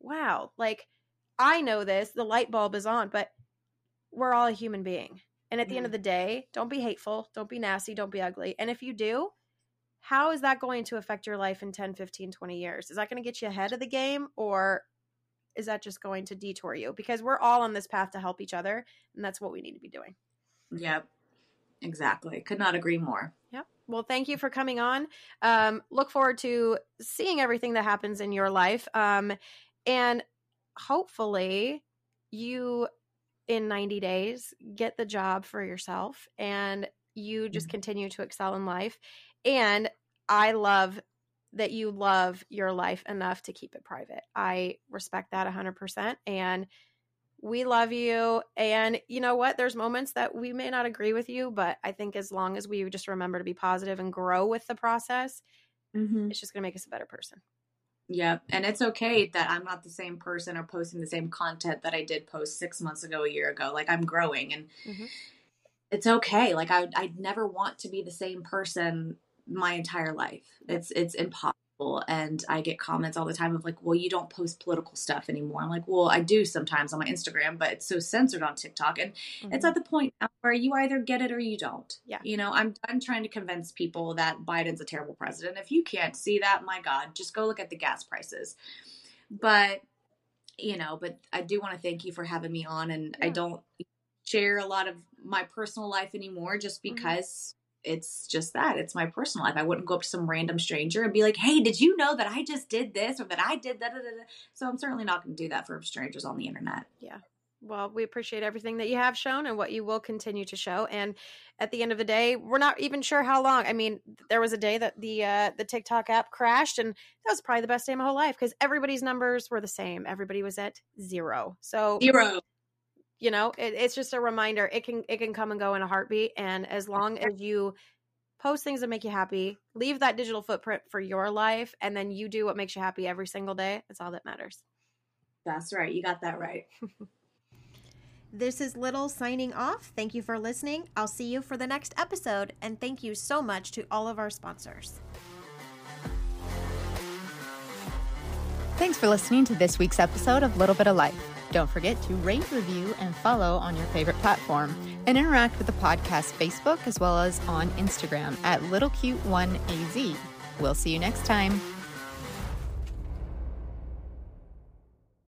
wow, like I know this, the light bulb is on, but we're all a human being. And at the end of mm-hmm. the day, don't be hateful, don't be nasty, don't be ugly. And if you do, how is that going to affect your life in 10, 15, 20 years? Is that going to get you ahead of the game or is that just going to detour you? Because we're all on this path to help each other, and that's what we need to be doing. Yep. Exactly. Could not agree more. Yep. Well, thank you for coming on. Um, look forward to seeing everything that happens in your life. Um, and hopefully, you in 90 days get the job for yourself and you just Mhm. continue to excel in life. And I love that you love your life enough to keep it private. I respect that 100%. And we love you. And you know what? There's moments that we may not agree with you, but I think as long as we just remember to be positive and grow with the process, Mm-hmm. it's just going to make us a better person. Yep. And it's okay that I'm not the same person or posting the same content that I did post six months ago, a year ago. Like I'm growing and Mhm. it's okay. Like I I'd never want to be the same person my entire life. It's it's impossible. And I get comments all the time of like, well, you don't post political stuff anymore. I'm like, well, I do sometimes on my Instagram, but it's so censored on TikTok. And it's at the point now where you either get it or you don't. Yeah. You know, I'm done trying to convince people that Biden's a terrible president. If you can't see that, my God, just go look at the gas prices. But, you know, but I do want to thank you for having me on. And I don't share a lot of my personal life anymore just Mhm. because it's just that. It's my personal life. I wouldn't go up to some random stranger and be like, hey, did you know that I just did this or that I did that? So I'm certainly not going to do that for strangers on the internet. Yeah well, we appreciate everything that you have shown and what you will continue to show. And at the end of the day, we're not even sure how long. I mean, there was a day that the uh, the TikTok app crashed, and that was probably the best day of my whole life because everybody's numbers were the same. Everybody was at zero. So Zero. You know, it, it's just a reminder. It can it can come and go in a heartbeat. And as long as you post things that make you happy, leave that digital footprint for your life, and then you do what makes you happy every single day. That's all that matters. That's right. You got that right. This is Little signing off. Thank you for listening. I'll see you for the next episode, and thank you so much to all of our sponsors. Thanks for listening to this week's episode of Little Bit of Life. Don't forget to rate, review, and follow on your favorite platform and interact with the podcast Facebook as well as on Instagram at LittleCute1AZ. We'll see you next time.